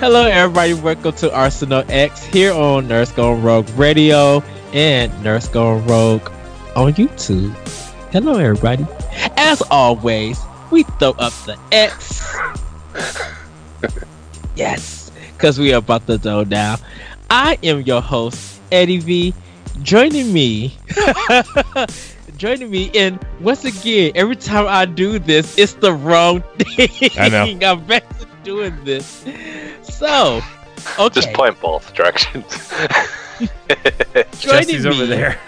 Hello, everybody. Welcome to Arsenal X here on Nurse Gone Rogue Radio and Nurse Gone Rogue on YouTube. Hello, everybody. As always, we throw up the X. yes, because we are about to go down. I am your host, Eddie V. Joining me, joining me, and once again, every time I do this, it's the wrong thing. I know. I'm back to doing this. So, okay. Just point both directions. Joining Jesse's over there.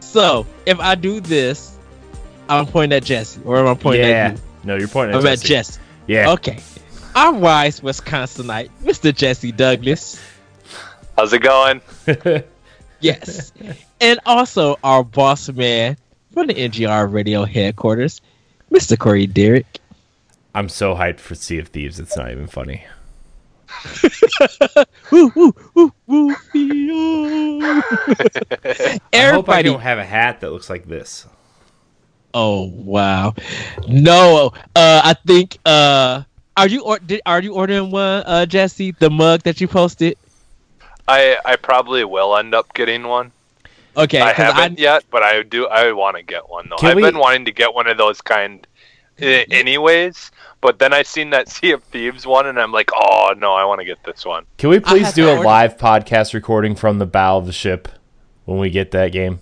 So, if I do this, I'm pointing at Jesse, or am I pointing yeah. at you? No, you're pointing at I'm at Jesse. Jesse. Yeah. Okay. Our wise Wisconsinite, Mr. Jesse Douglas. How's it going? Yes. and also our boss man from the NGR radio headquarters, Mr. Corey Derrick. I'm so hyped for Sea of Thieves. It's not even funny. Woo, woo, woo, woo, feel. I hope I Everybody. don't have a hat that looks like this. Oh wow. No, uh, I think. Uh, are you or did, are you ordering one, uh, Jesse? The mug that you posted. I I probably will end up getting one. Okay, I haven't yet, but I do. I want to get one though. Can I've we- been wanting to get one of those kind, i- anyways. But then I seen that Sea of Thieves one, and I'm like, oh no, I want to get this one. Can we please do a order- live podcast recording from the bow of the ship when we get that game?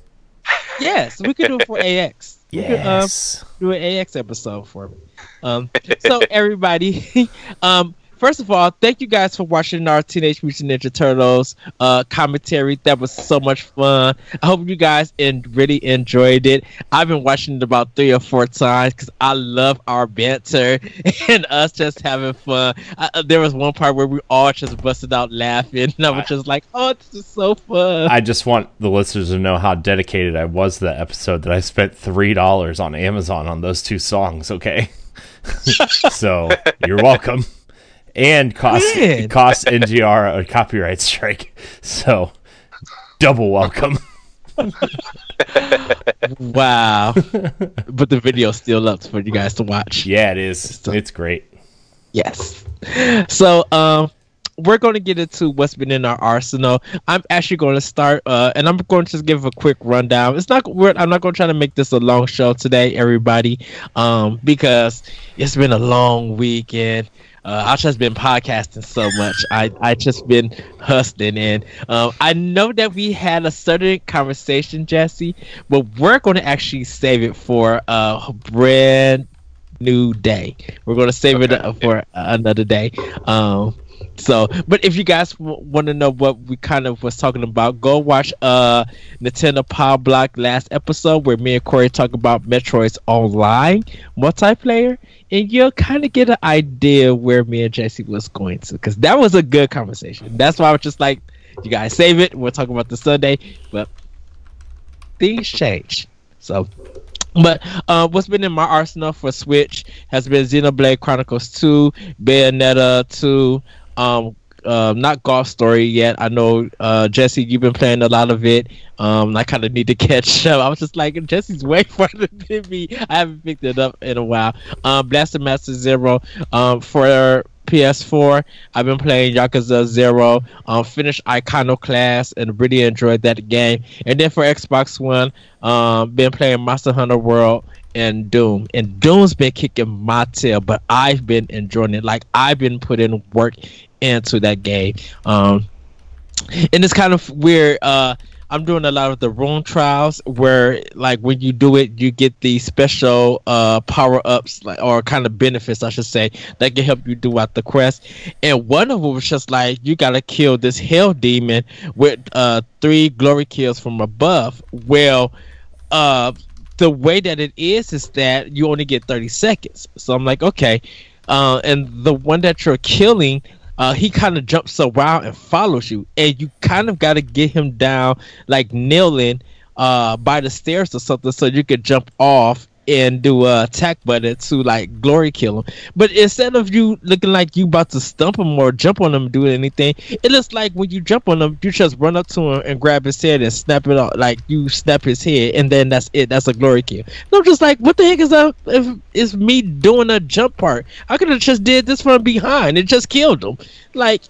Yes, we could do it for AX. We could, um, Yes. do an AX episode for me. Um, so everybody, um, first of all, thank you guys for watching our Teenage Mutant Ninja Turtles uh, commentary. That was so much fun. I hope you guys in, really enjoyed it. I've been watching it about three or four times because I love our banter and us just having fun. I, uh, there was one part where we all just busted out laughing, and I was just like, "Oh, this is so fun." I just want the listeners to know how dedicated I was to that episode that I spent three dollars on Amazon on those two songs, okay? so you're welcome. And cost Man. cost NGR a copyright strike. So double welcome. wow, but the video's still up for you guys to watch. Yeah, it is. It's great. Yes. So, um, we're going to get into what's been in our arsenal. I'm actually going to start, uh, and I'm going to just give a quick rundown. It's not, we're, I'm not going to try to make this a long show today, everybody, um, because it's been a long weekend. Uh, I've just been podcasting so much. I I just been hustling, and um, I know that we had a certain conversation, Jesse, but we're going to actually save it for a brand new day. We're going to save it uh, for another day. Um, so, but if you guys w- want to know what we kind of was talking about, go watch uh Nintendo Power Block last episode where me and Corey talk about Metroid's online multiplayer, and you'll kind of get an idea where me and Jesse was going to, because that was a good conversation. That's why I was just like, you guys save it. We're talking about the Sunday, but things change. So but uh, what's been in my arsenal for Switch has been Xenoblade Chronicles 2, Bayonetta 2, um, uh, not Golf Story yet. I know uh, Jesse, you've been playing a lot of it. Um, I kind of need to catch up. I was just like, Jesse's way further than me. I haven't picked it up in a while. Um, Blaster Master Zero um, for PS4. I've been playing Yakuza Zero. Um, finished Iconoclast and really enjoyed that game. And then for Xbox One, um, been playing Monster Hunter World and Doom. And Doom's been kicking my tail, but I've been enjoying it. Like I've been putting work into that game. Um, and it's kind of weird. Uh, I'm doing a lot of the rune trials where, like, when you do it, you get these special uh, power ups, like, or kind of benefits, I should say, that can help you throughout the quest. And one of them was just like you gotta kill this hell demon with uh, three glory kills from above. Well, uh, the way that it is is that you only get 30 seconds. So I'm like, okay. Uh, and the one that you're killing, uh, he kind of jumps around and follows you, and you kind of got to get him down, like kneeling uh, by the stairs or something, so you could jump off and do a attack button to like glory kill him. But instead of you looking like you about to stump him or jump on him, do anything, it looks like when you jump on him, you just run up to him and grab his head and snap it off. Like you snap his head, and then that's it. That's a glory kill. And I'm just like, what the heck is that? If it's me doing a jump part, I could have just did this from behind. It just killed him. Like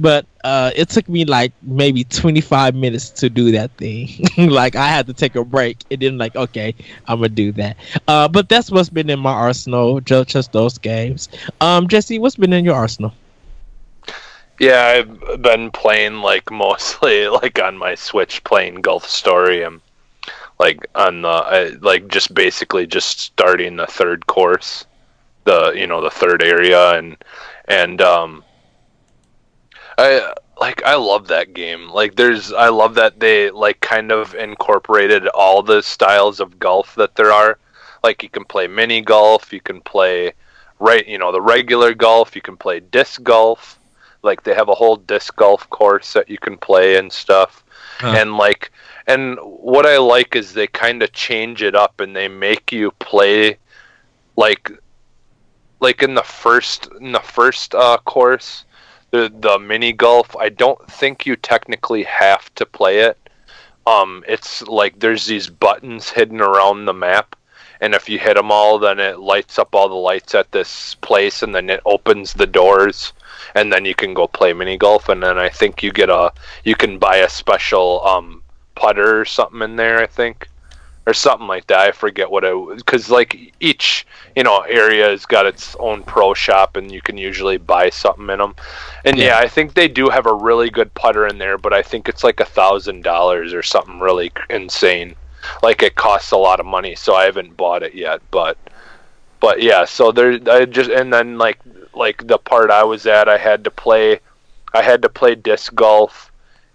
but uh, it took me like maybe 25 minutes to do that thing. like I had to take a break and then like, okay, I'm gonna do that. Uh, but that's what's been in my arsenal, just, just those games. Um, Jesse, what's been in your arsenal? Yeah, I've been playing like mostly like on my Switch playing Golf Story and like on the I, like just basically just starting the third course, the you know the third area and and um I like I love that game. Like there's I love that they like kind of incorporated all the styles of golf that there are. Like you can play mini golf, you can play right, you know, the regular golf, you can play disc golf. Like they have a whole disc golf course that you can play and stuff. Huh. And like and what I like is they kind of change it up and they make you play like like in the first in the first uh, course the the mini golf. I don't think you technically have to play it. Um, it's like there's these buttons hidden around the map, and if you hit them all, then it lights up all the lights at this place, and then it opens the doors, and then you can go play mini golf. And then I think you get a you can buy a special um, putter or something in there. I think or something like that. I forget what it because like each you know area has got its own pro shop, and you can usually buy something in them. And yeah. yeah, I think they do have a really good putter in there, but I think it's like a thousand dollars or something really insane. Like it costs a lot of money, so I haven't bought it yet. But but yeah, so there I just and then like like the part I was at, I had to play, I had to play disc golf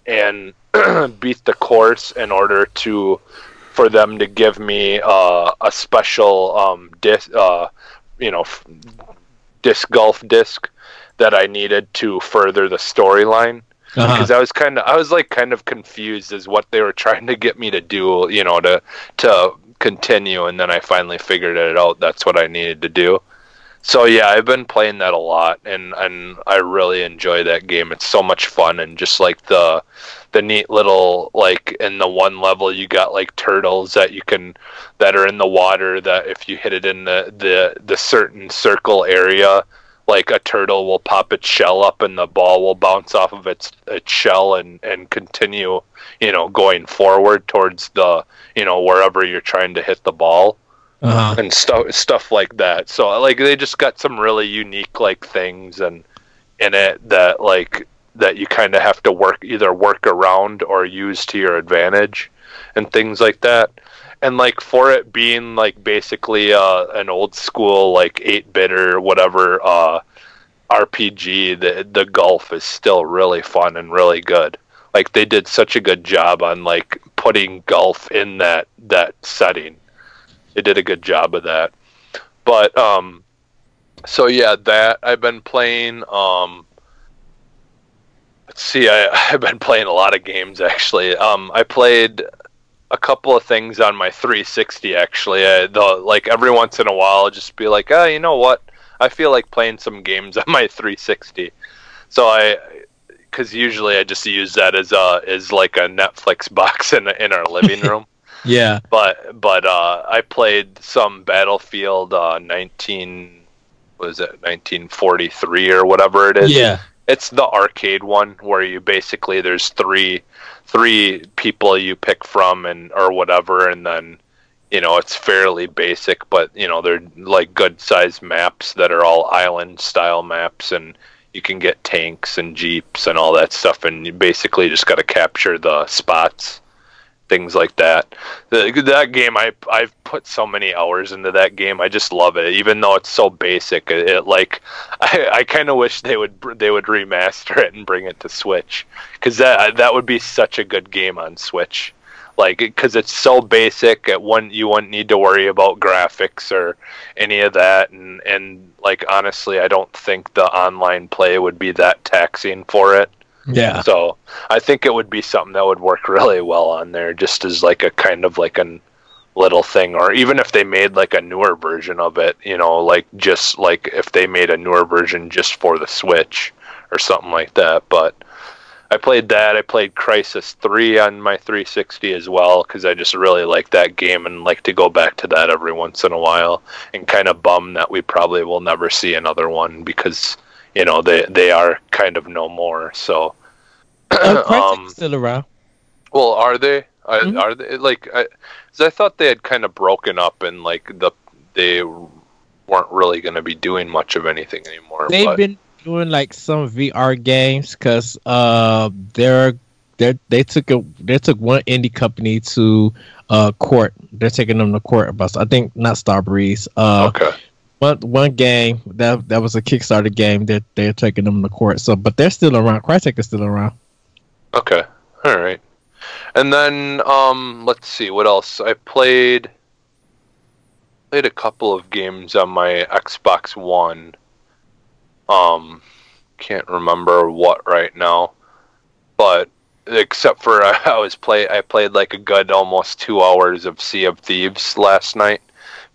and beat the course in order to for them to give me uh, a special um, disc, uh, you know, f- disc golf disc that I needed to further the storyline. Uh-huh. Because I was kind of, I was like kind of confused as what they were trying to get me to do, you know, to to continue, and then I finally figured it out. That's what I needed to do. So yeah, I've been playing that a lot, and and I really enjoy that game. It's so much fun, and just like the the neat little like in the one level you got like turtles that you can that are in the water that if you hit it in the the the certain circle area like a turtle will pop its shell up and the ball will bounce off of its its shell and and continue you know going forward towards the you know wherever you're trying to hit the ball uh-huh. and stuff stuff like that. So like they just got some really unique like things and in it that like that you kind of have to work either work around or use to your advantage and things like that. And like for it being like basically uh, an old school like 8-bit or whatever uh, rpg the the golf is still really fun and really good. Like they did such a good job on like putting golf in that that setting they did a good job of that but um so yeah that i've been playing um Let's see, I, I've been playing a lot of games actually. Um, I played a couple of things on my 360 actually. I, the, like every once in a while, I'll just be like, oh, you know what? I feel like playing some games on my 360. So I, because usually I just use that as a as like a Netflix box in in our living room. Yeah. But but uh, I played some Battlefield uh, 19 was it 1943 or whatever it is. Yeah it's the arcade one where you basically there's three three people you pick from and or whatever and then you know it's fairly basic but you know they're like good sized maps that are all island style maps and you can get tanks and jeeps and all that stuff and you basically just got to capture the spots things like that. The, that game, I I've put so many hours into that game. I just love it, even though it's so basic. It, it like I, I kind of wish they would they would remaster it and bring it to Switch because that that would be such a good game on Switch. Like because it's so basic, it one you wouldn't need to worry about graphics or any of that, and and like honestly, I don't think the online play would be that taxing for it. Yeah. So I think it would be something that would work really well on there, just as like a kind of like an little thing or even if they made like a newer version of it you know like just like if they made a newer version just for the switch or something like that but i played that i played Crysis 3 on my 360 as well because i just really like that game and like to go back to that every once in a while and kind of bum that we probably will never see another one because you know they they are kind of no more so um, still around. well, are they? Are, Mhm. are they like? I, 'cause I thought they had kind of broken up and like the they weren't really going to be doing much of anything anymore. They've but, been doing like some VR games because uh they're they they took a they took one indie company to uh court. They're taking them to court about I think not Starbreeze. Uh okay. One one game that that was a Kickstarter game that they're taking them to court. So but they're still around. Crytek is still around. Okay. All right. And then um let's see what else. I played played a couple of games on my Xbox 1. Um can't remember what right now. But except for I was play I played like a good almost 2 hours of Sea of Thieves last night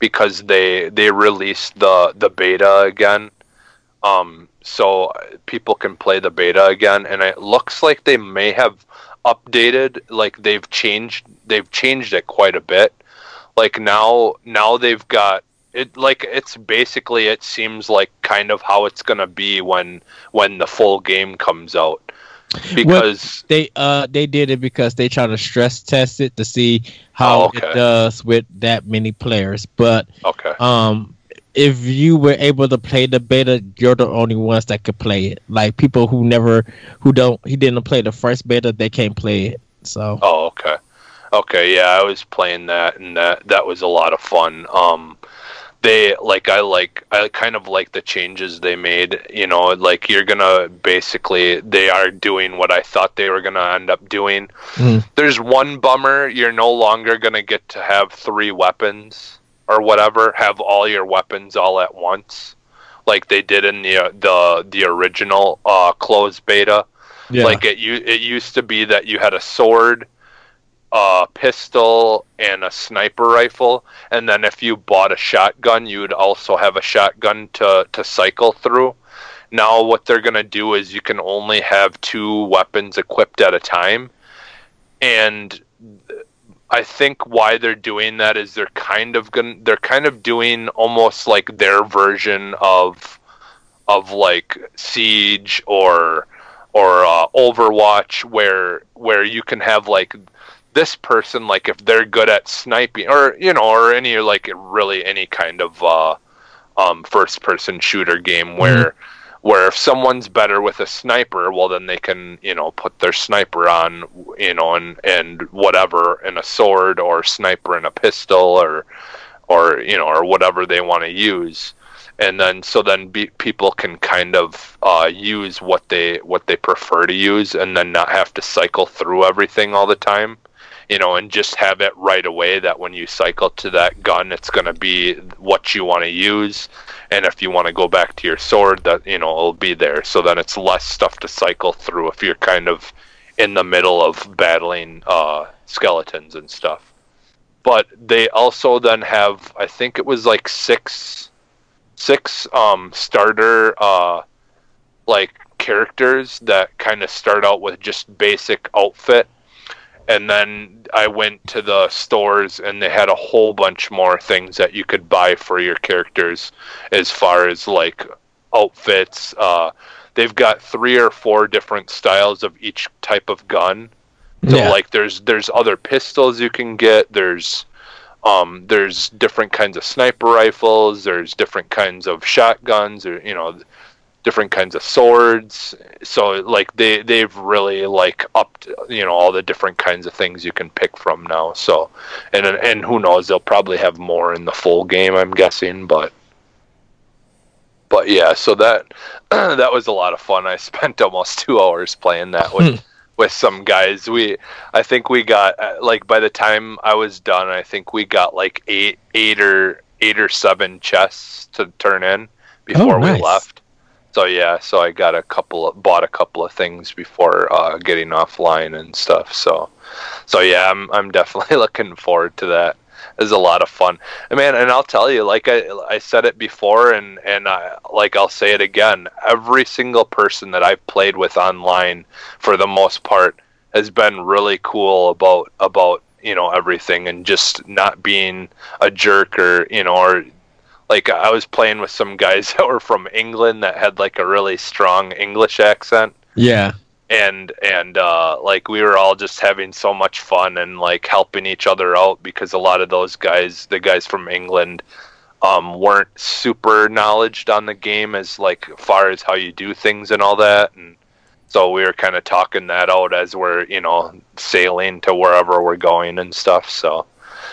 because they they released the the beta again. Um so people can play the beta again and it looks like they may have updated like they've changed they've changed it quite a bit like now now they've got it like it's basically it seems like kind of how it's gonna be when when the full game comes out because They uh they did it because they trying to stress test it to see how Oh, okay. it does with that many players. But okay um if you were able to play the beta, you're the only ones that could play it. Like people who never who don't he didn't play the first beta, they can't play it. So Oh, okay. Okay, yeah, I was playing that and that that was a lot of fun. Um they like I like I kind of like the changes they made, you know, like you're to basically they are doing what I thought they were to end up doing. Mhm. There's one bummer, you're no longer to get to have three weapons or whatever, have all your weapons all at once like they did in the the the original uh closed beta. yeah. Like it, u- it used to be that you had a sword, a pistol, and a sniper rifle, and then if you bought a shotgun, you would also have a shotgun to to cycle through. Now what they're gonna do is you can only have two weapons equipped at a time, and I think why they're doing that is they're kind of going they're kind of doing almost like their version of of like siege or or uh, Overwatch where where you can have like this person like if they're good at sniping or you know or any like really any kind of uh, um, first person shooter game where where if someone's better with a sniper well then they can you know put their sniper on you know and and whatever in a sword or sniper in a pistol or or you know or whatever they want to use. And then so then be, people can kind of uh, use what they what they prefer to use and then not have to cycle through everything all the time you know and just have it right away that when you cycle to that gun it's going to be what you want to use. And if you want to go back to your sword that you know it'll be there. So then it's less stuff to cycle through if you're kind of in the middle of battling uh, skeletons and stuff. But they also then have i think it was like six six um starter uh like characters that kind of start out with just basic outfit and then I went to the stores and they had a whole bunch more things that you could buy for your characters as far as like outfits uh they've got three or four different styles of each type of gun so yeah. like there's there's other pistols you can get there's um there's different kinds of sniper rifles there's different kinds of shotguns or you know different kinds of swords. So like they they've really like upped you know all the different kinds of things you can pick from now. So and and who knows they'll probably have more in the full game i'm guessing but but yeah so that that was a lot of fun. I spent almost two hours playing that with with some guys. We i think we got uh, like by the time i was done i think we got like eight eight or eight or seven chests to turn in before nice. we left so yeah so i got a couple of bought a couple of things before uh, getting offline and stuff so so yeah i'm i'm definitely looking forward to that is a lot of fun. And man, and I'll tell you, like I I said it before, and and I, like I'll say it again. Every single person that I've played with online, for the most part, has been really cool about about you know everything and just not being a jerk or you know or like I was playing with some guys that were from England that had like a really strong English accent Yeah. and and uh, like we were all just having so much fun and like helping each other out because a lot of those guys, the guys from England, um, weren't super knowledged on the game as like far as how you do things and all that, and so we were kind of talking that out as we're you know sailing to wherever we're going and stuff. So.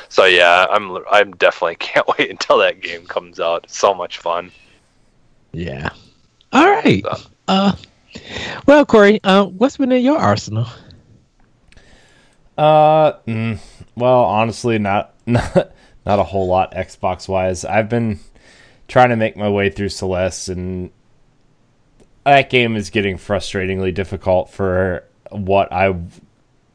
So yeah, I'm I'm definitely can't wait until that game comes out. It's so much fun. Yeah. All right. So. Uh, well, Corey, uh, what's been in your arsenal? Uh, mm, well, honestly, not not not a whole lot Xbox wise. I've been trying to make my way through Celeste, and that game is getting frustratingly difficult for what I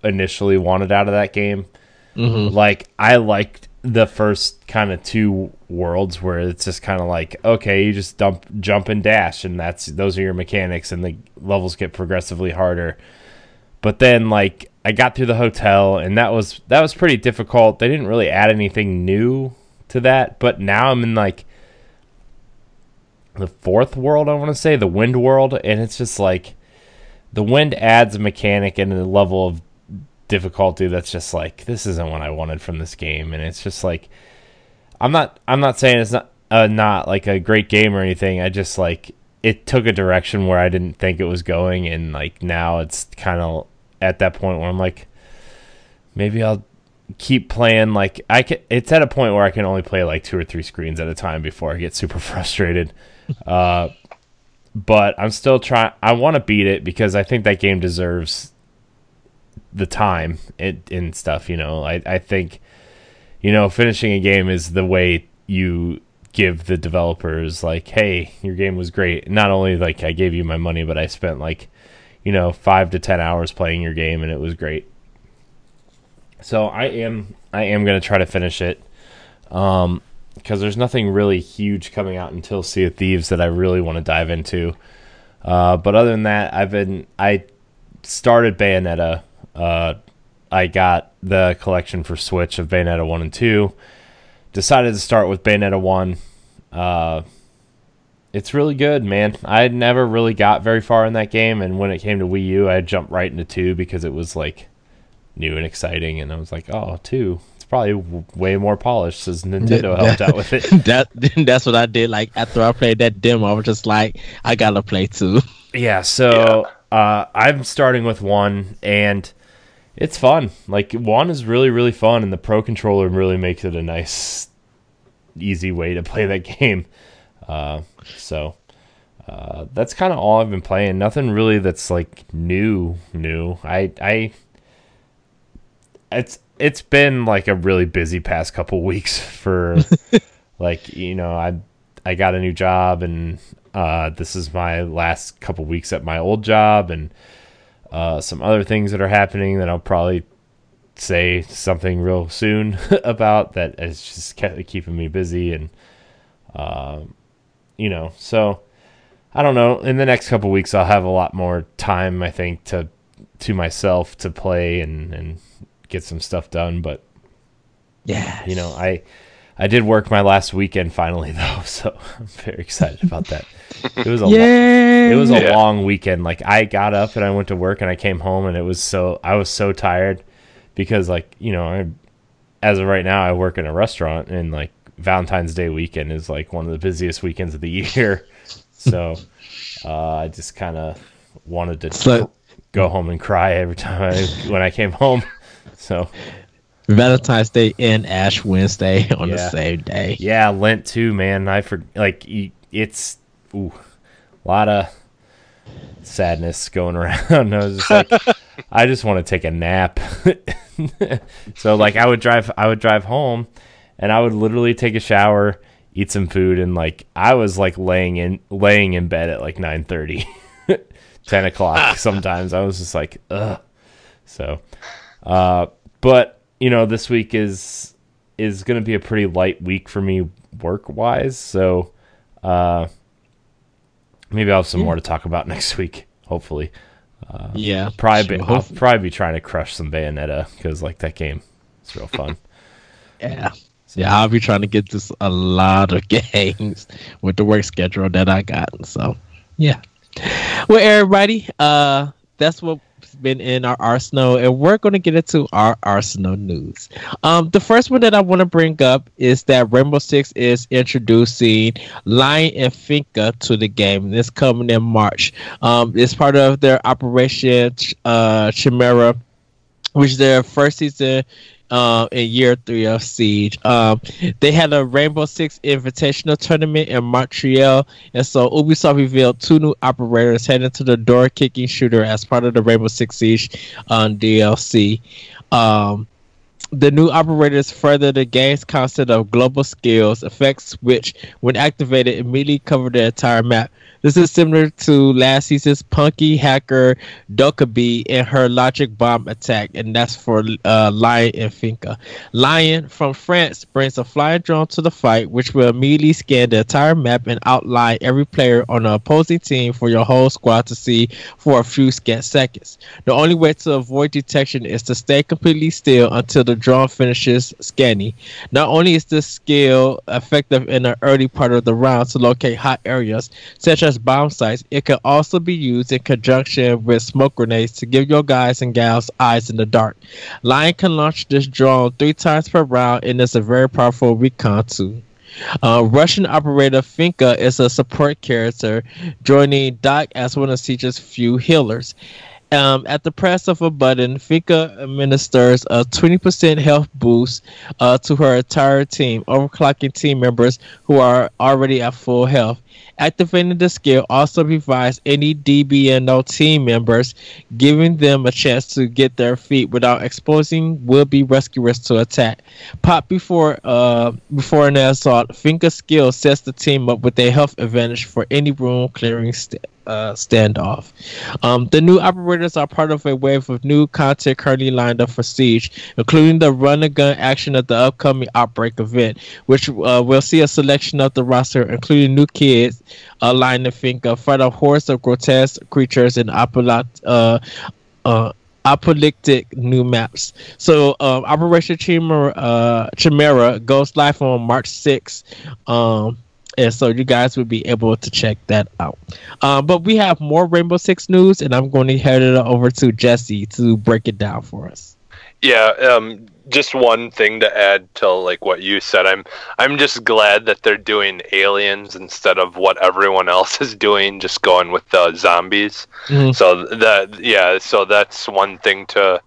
initially wanted out of that game. Mm-hmm. Like, I liked the first kind of two worlds where it's just kind of like, okay, you just dump, jump and dash, and that's those are your mechanics, and the levels get progressively harder. But then, like, I got through the hotel, and that was that was pretty difficult. They didn't really add anything new to that, but now I'm in like the fourth world. I want to say the wind world, and it's just like the wind adds a mechanic and a level of difficulty that's just like this isn't what I wanted from this game, and it's just like I'm not I'm not saying it's not uh, not like a great game or anything. I just like it took a direction where I didn't think it was going, and like now it's kind of at that point where I'm like maybe I'll keep playing like I can it's at a point where I can only play like two or three screens at a time before I get super frustrated. Uh but I'm still trying I want to beat it because I think that game deserves the time it and stuff, you know. I I think you know, finishing a game is the way you give the developers like, "Hey, your game was great." Not only like I gave you my money, but I spent like you know, five to ten hours playing your game, and it was great. So I am I am gonna try to finish it, um, because there's nothing really huge coming out until Sea of Thieves that I really want to dive into. Uh, but other than that, I've been I started Bayonetta. Uh, I got the collection for Switch of Bayonetta one and two. Decided to start with Bayonetta one. Uh, it's really good, man. I never really got very far in that game, and when it came to Wii U, I jumped right into two because it was like new and exciting, and I was like, oh, two. It's probably w- way more polished as Nintendo helped out with it. that that's what I did. Like after I played that demo, I was just like, I gotta play two. Yeah, so Uh, I'm starting with one, and it's fun. Like one is really really fun, and the Pro controller really makes it a nice, easy way to play that game. Uh, so uh, that's kind of all I've been playing. Nothing really that's like new. New. I I. It's it's been like a really busy past couple weeks for like you know I I got a new job and uh, this is my last couple weeks at my old job and uh, some other things that are happening that I'll probably say something real soon about that is just kept keeping me busy and um, you know so I don't know. In the next couple weeks I'll have a lot more time I think to to myself to play and and get some stuff done but Yeah, you know I I did work my last weekend finally though so I'm very excited about that it was a lo- yeah. it was a Yeah. long weekend. Like I got up and I went to work and I came home and it was so I was so tired because like you know I as of right now I work in a restaurant and like Valentine's Day weekend is like one of the busiest weekends of the year. So uh, I just kind of wanted to So- go home and cry every time I when I came home. So Valentine's Day and Ash Wednesday on the same day. Yeah, Lent too, man. I for like it's ooh, a lot of sadness going around. I was just like, I just want to take a nap. so like, I would drive, I would drive home, and I would literally take a shower, eat some food, and like, I was like laying in laying in bed at like 9:30, 10 o'clock. Sometimes I was just like, ugh. So, uh, but you know, this week is is going to be a pretty light week for me work wise. So uh, maybe I'll have some more to talk about next week. Hopefully, uh, yeah, probably be. I'll probably be trying to crush some Bayonetta because like that game, it's real fun. Yeah. Yeah, I'll be trying to get this a lot of games with the work schedule that I got. So, yeah. Well, everybody, uh, that's what's been in our arsenal, and we're going to get into our arsenal news. Um, the first one that I want to bring up is that Rainbow Six is introducing Lion and Finka to the game. This coming in March. Um, it's part of their Operation uh, Chimera, which is their first season uh, in year three of Siege. Um, they had a Rainbow Six Invitational tournament in Montreal, and so Ubisoft revealed two new operators heading to the door kicking shooter as part of the Rainbow Six Siege on DLC. Um, the new operators further the game's concept of global skills effects, which, when activated, immediately cover the entire map. This is similar to last season's punky hacker Dokkaebi and her logic bomb attack, and that's for uh, Lion and Finka. Lion from France brings a flying drone to the fight, which will immediately scan the entire map and outline every player on the opposing team for your whole squad to see for a few scant seconds. The only way to avoid detection is to stay completely still until the drone finishes scanning. Not only is this skill effective in the early part of the round to locate hot areas, such as bomb sites, it can also be used in conjunction with smoke grenades to give your guys and gals eyes in the dark. Lion can launch this drone three times per round, and it's a very powerful recon tool. Uh, Russian operator Finka is a support character, joining Doc as one of Siege's few healers. Um, at the press of a button, Finka administers a 20% health boost uh, to her entire team, overclocking team members who are already at full health. Activating the skill also revives any DBNO team members, giving them a chance to get their feet without exposing will-be rescuers to attack. Pop before uh, before an assault, Finka's skill sets the team up with a health advantage for any room clearing st- uh, standoff. Um, the new operators are part of a wave of new content currently lined up for Siege, including the run and gun action of the upcoming Outbreak event, which uh, will see a selection of the roster, including new kids, uh, line to think of a hordes of grotesque creatures and uh, uh, apocalyptic new maps. So, um, Operation Chimera, uh, Chimera goes live on March 6th. Um, and so you guys would be able to check that out. Um, but we have more Rainbow Six news, and I'm going to head it over to Jesse to break it down for us. Yeah, um, just one thing to add to like what you said. I'm I'm just glad that they're doing aliens instead of what everyone else is doing, just going with the zombies. Mhm. So that yeah, so that's one thing to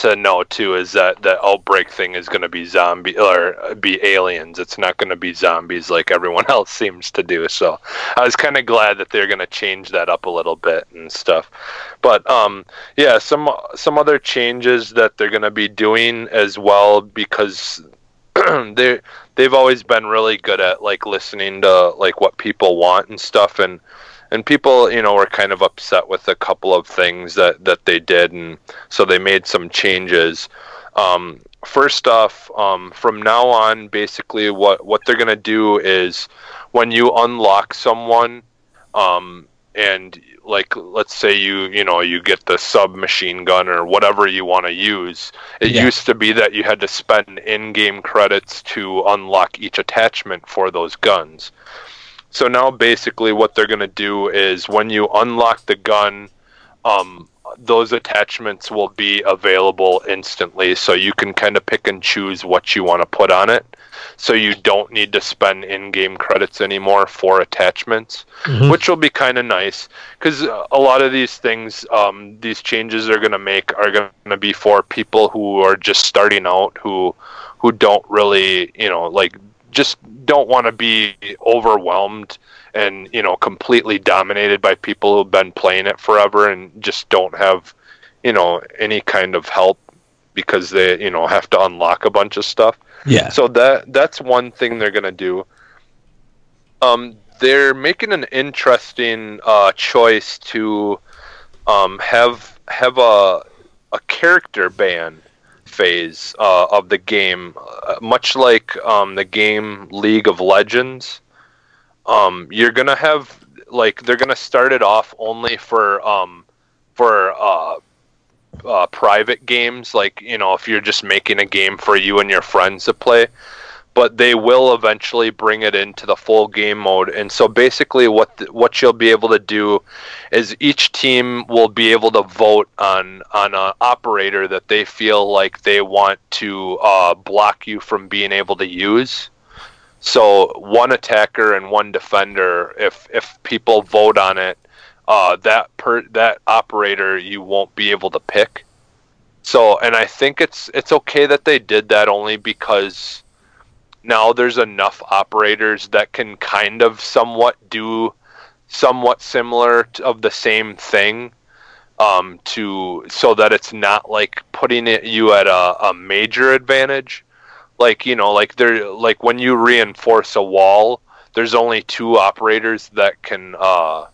to know too is that the outbreak thing is going to be zombie or be aliens. It's not going to be zombies like everyone else seems to do. So I was kind of glad that they're going to change that up a little bit and stuff. But um, yeah, some some other changes that they're going to be doing as well because they they've always been really good at like listening to like what people want and stuff and and people you know were kind of upset with a couple of things that that they did and so they made some changes um, first off um, from now on basically what what they're going to do is when you unlock someone um, and like let's say you you know you get the submachine gun or whatever you want to use it Yeah. used to be that you had to spend in-game credits to unlock each attachment for those guns so now basically what they're going to do is when you unlock the gun um, those attachments will be available instantly. So you can kind of pick and choose what you want to put on it. So you don't need to spend in-game credits anymore for attachments Mhm. which will be kind of nice. Because a lot of these things um, these changes they're going to make are going to be for people who are just starting out who who don't really you know like just don't want to be overwhelmed and you know completely dominated by people who've been playing it forever and just don't have you know any kind of help because they you know have to unlock a bunch of stuff Yeah. so that that's one thing they're gonna do. Um, they're making an interesting uh, choice to um, have have a a character ban phase uh, of the game, uh, much like um, the game League of Legends. Um, you're gonna have like they're gonna start it off only for um, for uh, uh, private games, like you know if you're just making a game for you and your friends to play but they will eventually bring it into the full game mode. And so basically, what the, what you'll be able to do is each team will be able to vote on on an operator that they feel like they want to uh, block you from being able to use. So one attacker and one defender. If if people vote on it, uh, that per that operator you won't be able to pick. So, and I think it's it's okay that they did that only because now there's enough operators that can kind of somewhat do somewhat similar to, of the same thing um, to so that it's not like putting it you at a, a major advantage. Like you know like there like when you reinforce a wall there's only two operators that can uh,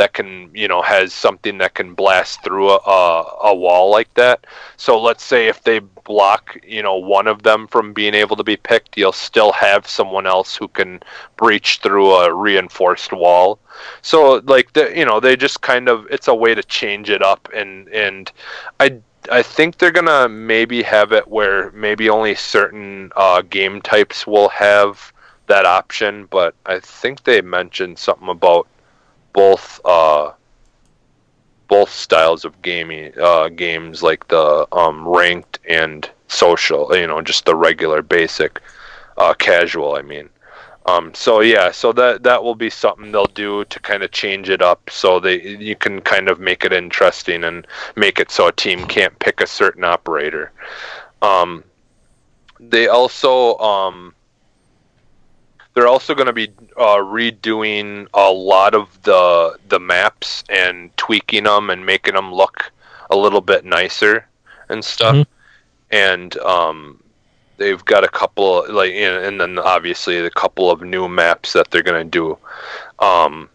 that can you know has something that can blast through a, a, a, wall like that. So let's say if they block you know one of them from being able to be picked you'll still have someone else who can breach through a reinforced wall. So like the you know they just kind of it's a way to change it up. And and i I think they're gonna maybe have it where maybe only certain uh, game types will have that option, but I think they mentioned something about both uh, both styles of gaming uh, games, like the um, ranked and social. You know, just the regular, basic, uh, casual. I mean. Um, so yeah, so that that will be something they'll do to kind of change it up, so they you can kind of make it interesting and make it so a team can't pick a certain operator. Um, they also um, they're also going to be uh, redoing a lot of the the maps and tweaking them and making them look a little bit nicer and stuff. Mm-hmm. And um, they've got a couple like, and then obviously the couple of new maps that they're going to do. Um,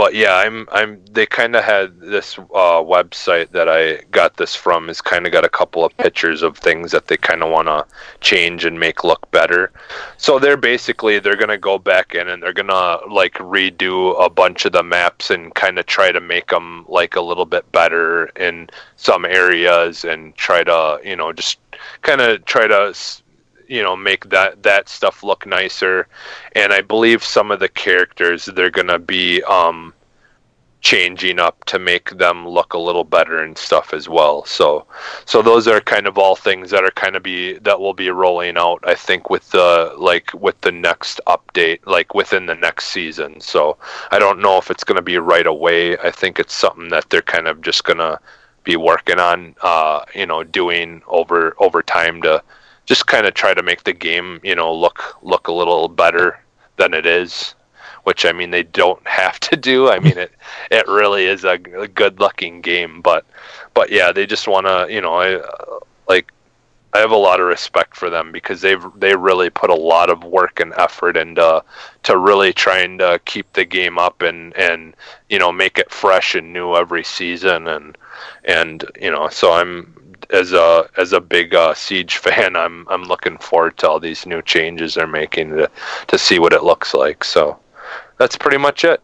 but yeah, I'm I'm they kind of had this uh, website that I got this from is kind of got a couple of pictures of things that they kind of want to change and make look better. So they're basically they're gonna go back in and they're gonna like redo a bunch of the maps and kind of try to make them like a little bit better in some areas and try to you know just kind of try to you know make that that stuff look nicer. And i believe some of the characters they're gonna be um changing up to make them look a little better and stuff as well. So so those are kind of all things that are kind of be that will be rolling out i think with the like with the next update like within the next season. So i don't know if it's going to be right away. I think it's something that they're kind of just going to be working on uh you know doing over over time to just kind of try to make the game, you know, look look a little better than it is. Which I mean, they don't have to do. I mean, it it really is a, good looking game, but but yeah, they just want to, you know, I uh, like I have a lot of respect for them because they've they really put a lot of work and effort into to really trying to keep the game up and and you know make it fresh and new every season and and you know so I'm as a as a big uh, Siege fan, I'm I'm looking forward to all these new changes they're making to to see what it looks like. So that's pretty much it.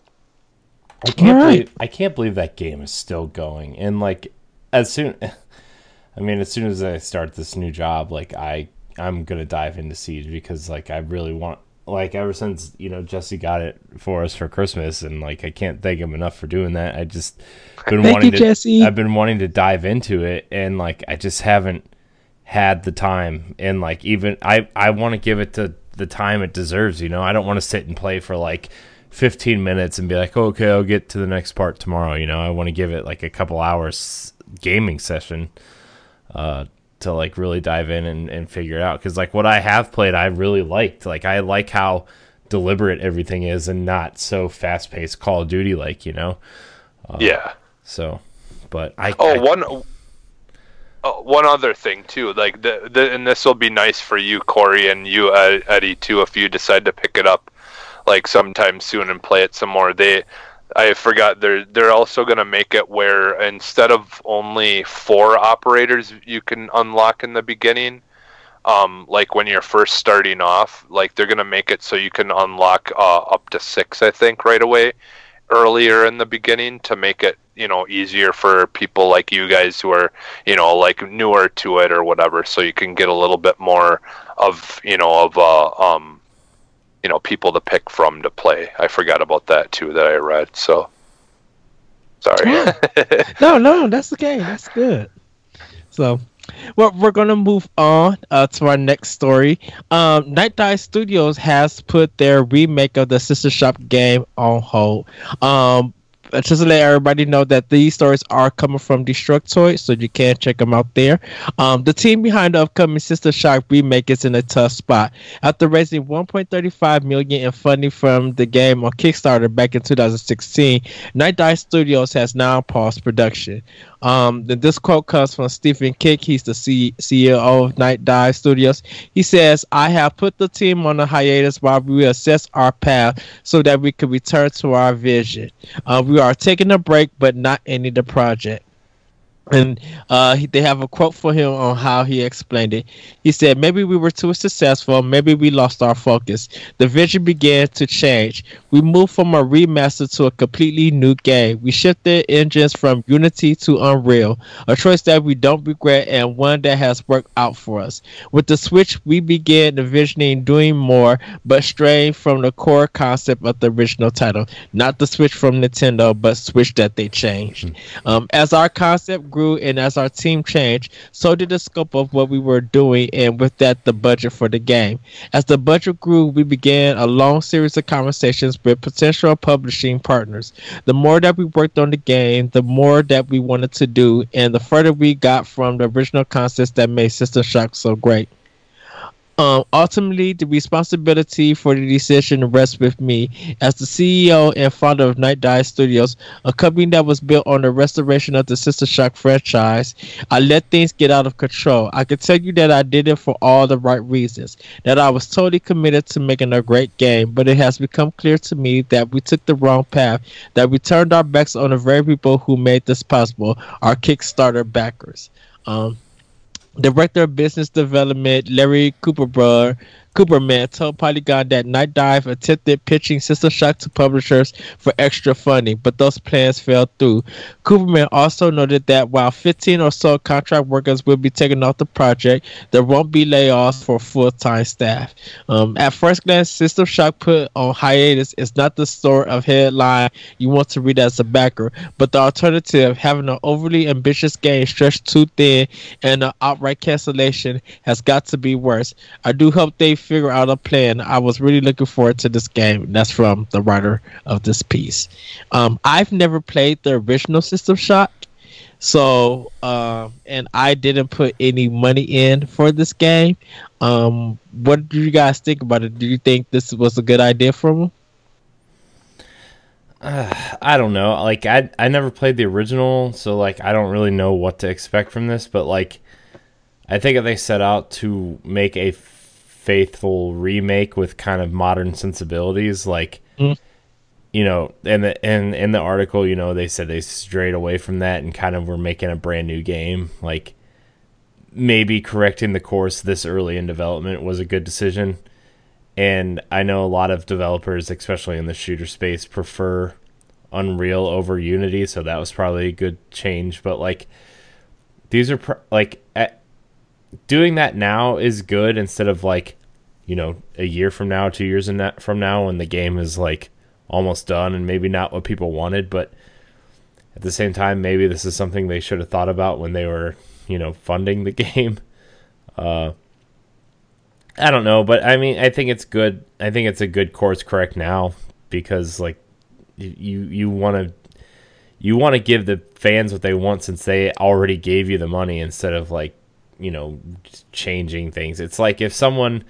I can't right. believe I can't believe that game is still going. And like as soon I mean as soon as I start this new job, like I I'm going to dive into Siege because like I really want like ever since, you know, Jesse got it for us for Christmas and like I can't thank him enough for doing that. I just been Thank wanting you, to Jesse. I've been wanting to dive into it and like I just haven't had the time and like even I I want to give it to the time it deserves, you know. I don't want to sit and play for like 15 minutes and be like, oh, "Okay, I'll get to the next part tomorrow," you know. I want to give it like a couple hours gaming session uh to like really dive in and, and figure it out cuz like what I have played I really liked. Like I like how deliberate everything is and not so fast-paced Call of Duty like, you know. Uh, yeah. So, but I oh I, one oh, one other thing too, like the, the and this will be nice for you, Corey, and you, Eddie, too, if you decide to pick it up like sometime soon and play it some more. They I forgot they're they're also going to make it where instead of only four operators you can unlock in the beginning, um, like when you're first starting off, like they're going to make it so you can unlock uh, up to six, I think, right away, earlier in the beginning to make it you know easier for people like you guys who are you know like newer to it or whatever, so you can get a little bit more of you know of uh, um, you know people to pick from to play. I forgot about that too that I read. So sorry. no, no, that's okay. That's good. So, well, we're gonna move on uh, to our next story. Um, Nightdive Studios has put their remake of the System Shock game on hold. Um, just to let everybody know that these stories are coming from Destructoid, so you can check them out there. Um, the team behind the upcoming System Shock remake is in a tough spot. After raising 1.35 million in funding from the game on Kickstarter back in 2016, Nightdive Studios has now paused production. Um, this quote comes from Stephen Kick. He's the C- CEO of Nightdive Studios. He says, I have put the team on a hiatus while we assess our path so that we can return to our vision. Uh, we are taking a break, but not ending the project and uh, they have a quote for him on how he explained it. He said, "Maybe we were too successful. Maybe we lost our focus. The vision began to change. We moved from a remaster to a completely new game. We shifted engines from Unity to Unreal, a choice that we don't regret and one that has worked out for us. With the Switch, we began envisioning doing more, but straying from the core concept of the original title. Not the Switch from Nintendo, but Switch that they changed. Mm-hmm. Um, as our concept." Grew and as our team changed, so did the scope of what we were doing, and with that, the budget for the game. As the budget grew, we began a long series of conversations with potential publishing partners. The more that we worked on the game, the more that we wanted to do, and the further we got from the original concepts that made System Shock so great. Um, ultimately, the responsibility for the decision rests with me as the CEO and founder of Nightdive Studios, a company that was built on the restoration of the System Shock franchise. I let things get out of control. I can tell you that I did it for all the right reasons, that I was totally committed to making a great game, but it has become clear to me that we took the wrong path, that we turned our backs on the very people who made this possible, our Kickstarter backers. Um, Director of Business Development Larry Cooper Kuperman told Polygon that Nightdive attempted pitching System Shock to publishers for extra funding, but those plans fell through. Kuperman also noted that while 15 or so contract workers will be taken off the project, there won't be layoffs for full-time staff. Um, at first glance, System Shock put on hiatus is not the sort of headline you want to read as a backer, but the alternative, having an overly ambitious game stretched too thin and an outright cancellation, has got to be worse. I do hope they figure out a plan. I was really looking forward to this game. That's from the writer of this piece. Um, I've never played the original System Shock, so uh, and I didn't put any money in for this game. Um, what do you guys think about it? Do you think this was a good idea for them? Uh, I don't know. Like I I never played the original, so like I don't really know what to expect from this. But like, I think they set out to make a faithful remake with kind of modern sensibilities like mm. you know and the in in the article you know they said they strayed away from that and kind of were making a brand new game. Like maybe correcting the course this early in development was a good decision. And i know a lot of developers especially in the shooter space prefer unreal over unity so that was probably a good change. But like these are pr- like at, doing that now is good instead of like you know a year from now two years from now when the game is like almost done and maybe not what people wanted but at the same time maybe this is something they should have thought about when they were you know funding the game uh i don't know but i mean i think it's good i think it's a good course correct now because like you you want to you want to give the fans what they want since they already gave you the money instead of like you know changing things. It's like if someone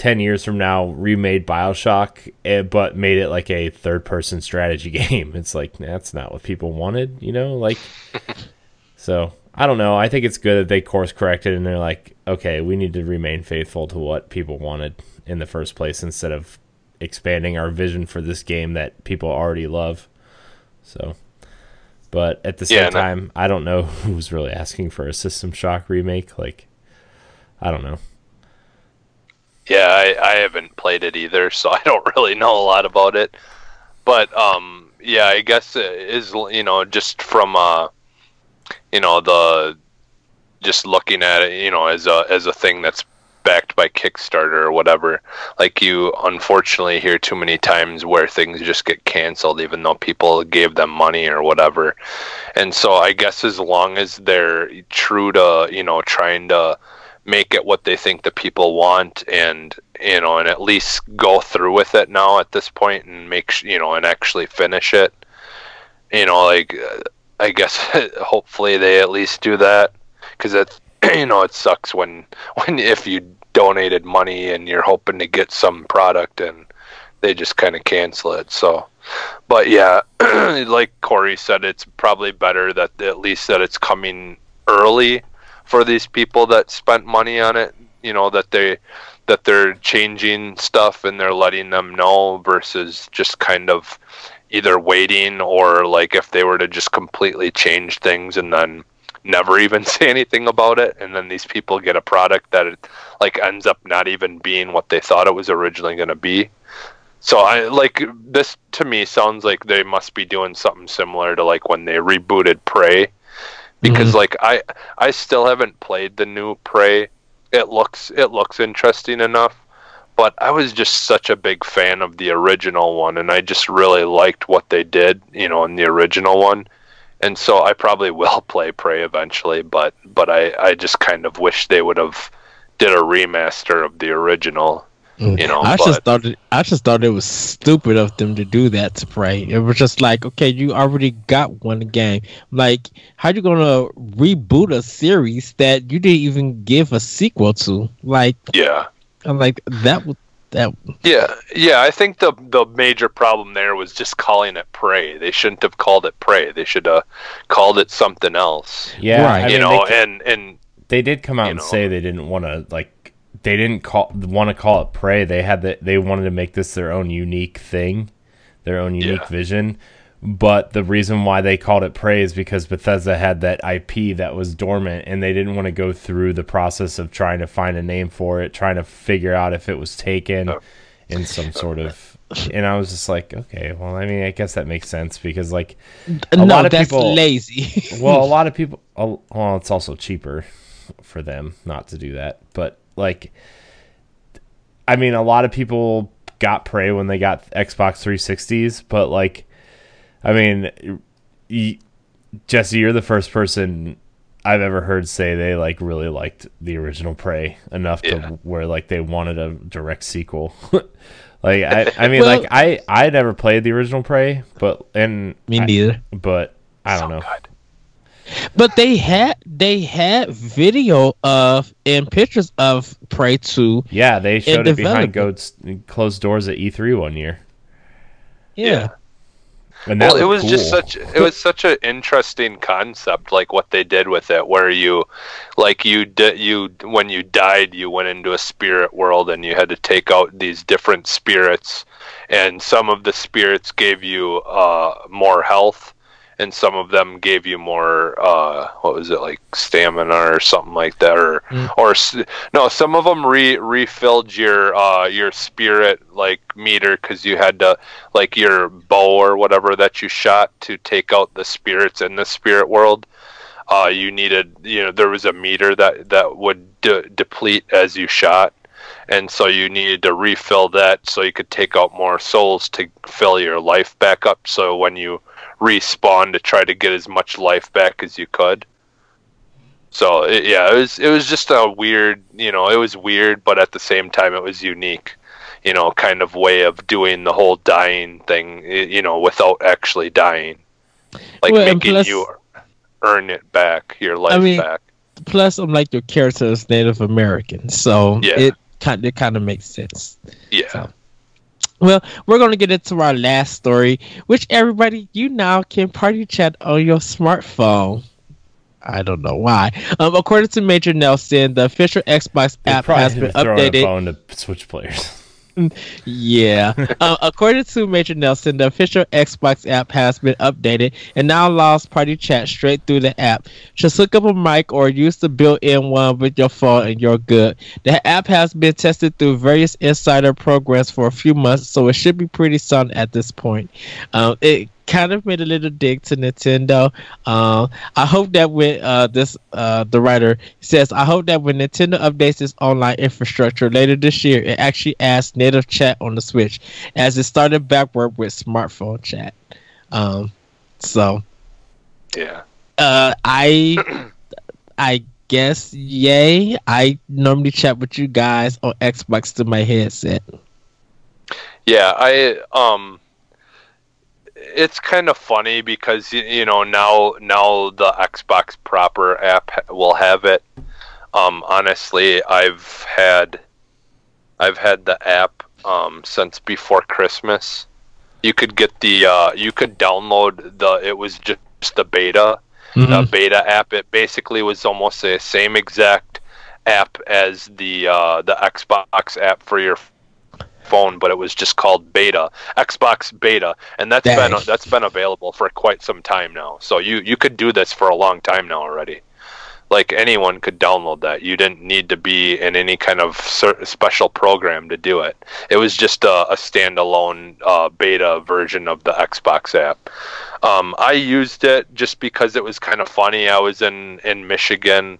10 years from now remade BioShock eh, but made it like a third person strategy game. It's like that's not what people wanted, you know? Like so I don't know. I think it's good that they course corrected and they're like, okay, we need to remain faithful to what people wanted in the first place instead of expanding our vision for this game that people already love. So, but at the same Yeah, time, I don't know who's really asking for a System Shock remake. Like, I don't know. Yeah, I, I haven't played it either, so I don't really know a lot about it. But um, yeah, I guess it is you know just from uh, you know the just looking at it, you know, as a as a thing that's backed by Kickstarter or whatever. Like you unfortunately hear too many times where things just get canceled even though people gave them money or whatever. And so I guess as long as they're true to, you know, trying to make it what they think the people want and you know and at least go through with it now at this point and make you know and actually finish it. You know like uh, i guess hopefully they at least do that because it you know it sucks when when if you donated money and you're hoping to get some product and they just kind of cancel it so. But yeah like corey said it's probably better that at least that it's coming early for these people that spent money on it you know that they that they're changing stuff and they're letting them know versus just kind of either waiting or like if they were to just completely change things and then never even say anything about it. And then these people get a product that it like ends up not even being what they thought it was originally going to be. So i like this to me sounds like they must be doing something similar to like when they rebooted prey because mm-hmm. like i i still haven't played the new prey. It looks it looks interesting enough but i was just such a big fan of the original one and i just really liked what they did you know in the original one. And so i probably will play prey eventually but but i i just kind of wish they would have did a remaster of the original Mm. you know I but, just thought it, I just thought it was stupid of them to do that to Prey. It was just like, okay, you already got one game. Like, how you gonna reboot a series that you didn't even give a sequel to? Like, yeah I'm like that was that. Yeah, yeah. I think the the major problem there was just calling it prey. They shouldn't have called it prey. They should have called it something else. Yeah, Right. I you mean, know, they, and and they did come out and know. say they didn't want to like they didn't call want to call it prey. They had that they wanted to make this their own unique thing, their own unique Yeah. vision. But the reason why they called it prey is because Bethesda had that IP that was dormant, and they didn't want to go through the process of trying to find a name for it, trying to figure out if it was taken Oh. in some sort of. And I was just like, okay, well, I mean, I guess that makes sense because like no, lot of that's people- lazy. well, a lot of people. Well, it's also cheaper for them not to do that. But like, I mean, a lot of people got Prey when they got Xbox 360s. But like, I mean, y- Jesse, you're the first person I've ever heard say they like really liked the original Prey enough Yeah. to where like they wanted a direct sequel. like, I, I mean, Well- like I I never played the original Prey, but and Me I- neither. but I don't so know. good. But they had they had video of and pictures of Prey Two. Yeah, they showed it behind goats closed doors at E3 one year, Yeah. and that well, it looked was just such it was such an interesting concept, like what they did with it, where you, like you did you when you died, you went into a spirit world and you had to take out these different spirits, and some of the spirits gave you uh, more health, and some of them gave you more uh, what was it like stamina or something like that, or Mm. or no, some of them re refilled your uh, your spirit like meter because you had to like your bow or whatever that you shot to take out the spirits in the spirit world. Uh, you needed, you know, there was a meter that that would de- deplete as you shot, and so you needed to refill that so you could take out more souls to fill your life back up. So when you respawn to try to get as much life back as you could. So it, yeah, it was it was just a weird, you know, it was weird, but at the same time it was unique you know, kind of way of doing the whole dying thing, you know, without actually dying, like Well, making plus- you earn it back, your life mean, back. Plus, I'm like your character is Native American, so Yeah. it kind it kind of makes sense. Yeah, so- Well, we're going to get into our last story, which everybody, you now can party chat on your smartphone. I don't know why. Um, according to Major Nelson, the official Xbox app has been updated. bone to Switch players. Yeah. uh, according to Major Nelson, the official Xbox app has been updated and now allows party chat straight through the app. Just hook up a mic or use the built-in one with your phone and you're good. The app has been tested through various insider programs for a few months, so it should be pretty sound at this point. Um, it kind of made a little dig to Nintendo. Uh, I hope that when uh, this uh, the writer says, I hope that when Nintendo updates its online infrastructure later this year, it actually adds native chat on the Switch, as it started backward with smartphone chat. Um, so, yeah, uh, I, I guess yay. I normally chat with you guys on Xbox to my headset. Yeah, I um it's kind of funny because you know now now the Xbox proper app will have it. Um, honestly, I've had I've had the app um, since before Christmas. You could get the uh, you could download the it was just the beta mm-hmm. the beta app. It basically was almost the same exact app as the uh, the Xbox app for your phone, but it was just called Beta, Xbox Beta, and that's Dang. been that's been available for quite some time now. So you you could do this for a long time now already. Like anyone could download that. You didn't need to be in any kind of special program to do it. It was just a, a standalone uh, beta version of the Xbox app. Um, I used it just because it was kind of funny. I was in in Michigan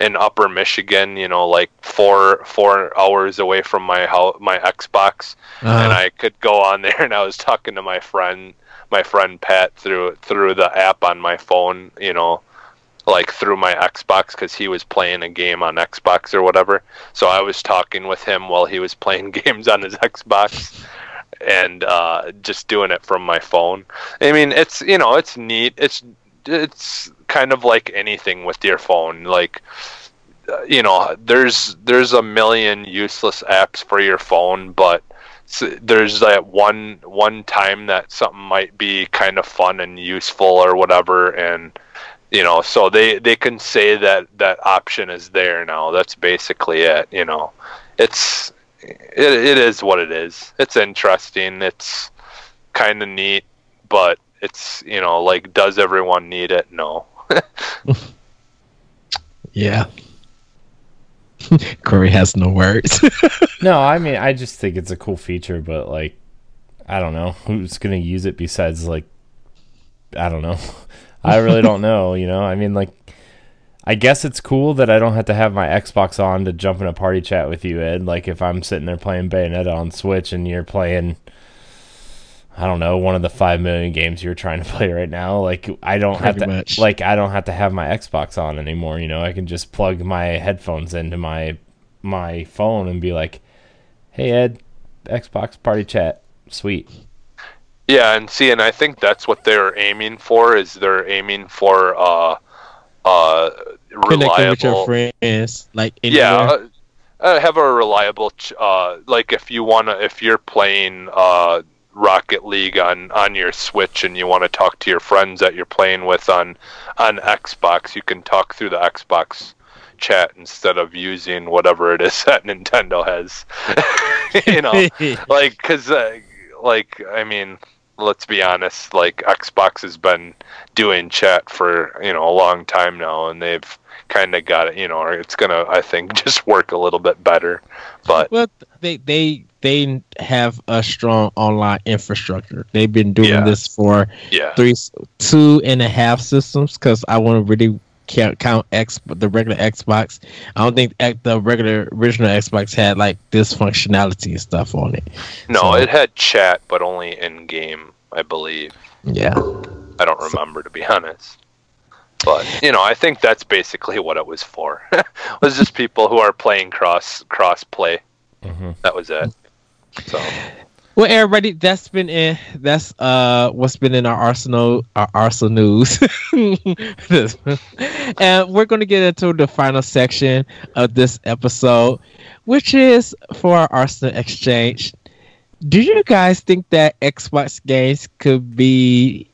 in Upper Michigan, you know, like four four hours away from my house, my Xbox, uh-huh. and I could go on there and I was talking to my friend, my friend Pat through through the app on my phone, you know, like through my Xbox because he was playing a game on Xbox or whatever. So I was talking with him while he was playing games on his Xbox. And uh, just doing it from my phone. I mean, it's you know, it's neat. It's it's kind of like anything with your phone. Like uh, you know, there's there's a million useless apps for your phone, but there's that one one time that something might be kind of fun and useful or whatever and you know so they they can say that that option is there now. That's basically it you know. It's it, it is what it is. It's interesting. It's kind of neat but it's you know like does everyone need it? No yeah. Corey has no words. No i mean i just think it's a cool feature but like i don't know. Who's gonna use it besides like i don't know. I really don't know you know? I mean like I guess it's cool that I don't have to have my Xbox on to jump in a party chat with you, Ed. Like if I'm sitting there playing Bayonetta on Switch and you're playing I don't know, one of the five million games you're trying to play right now. Like I don't Pretty have to much. like I don't have to have my Xbox on anymore, you know. I can just plug my headphones into my my phone and be like, "Hey Ed, Xbox party chat." Sweet. Yeah, and see, and I think that's what they're aiming for is they're aiming for uh uh reliable with your friends like anywhere. yeah uh, uh, have a reliable ch- uh like if you want to if you're playing uh Rocket League on on your Switch and you want to talk to your friends that you're playing with on on Xbox, you can talk through the Xbox chat instead of using whatever it is that Nintendo has. you know, like because uh, like I mean, let's be honest, like Xbox has been doing chat for you know a long time now, and they've kind of got it. You know, it's gonna I think just work a little bit better. But well, they they they have a strong online infrastructure. They've been doing yeah. this for yeah. three, two and a half systems. Because I want to really count, count X, the regular Xbox. I don't think the regular original Xbox had like this functionality and stuff on it. No, so, it had chat, but only in game, I believe. Yeah, I don't remember so, to be honest. But you know, I think that's basically what it was for. it was just people who are playing cross cross play. Mm-hmm. That was it. So. Well, everybody, that's been in. That's uh, what's been in our arsenal, our arsenal news. and we're going to get into the final section of this episode, which is for our Arsenal exchange. Do you guys think that Xbox games could be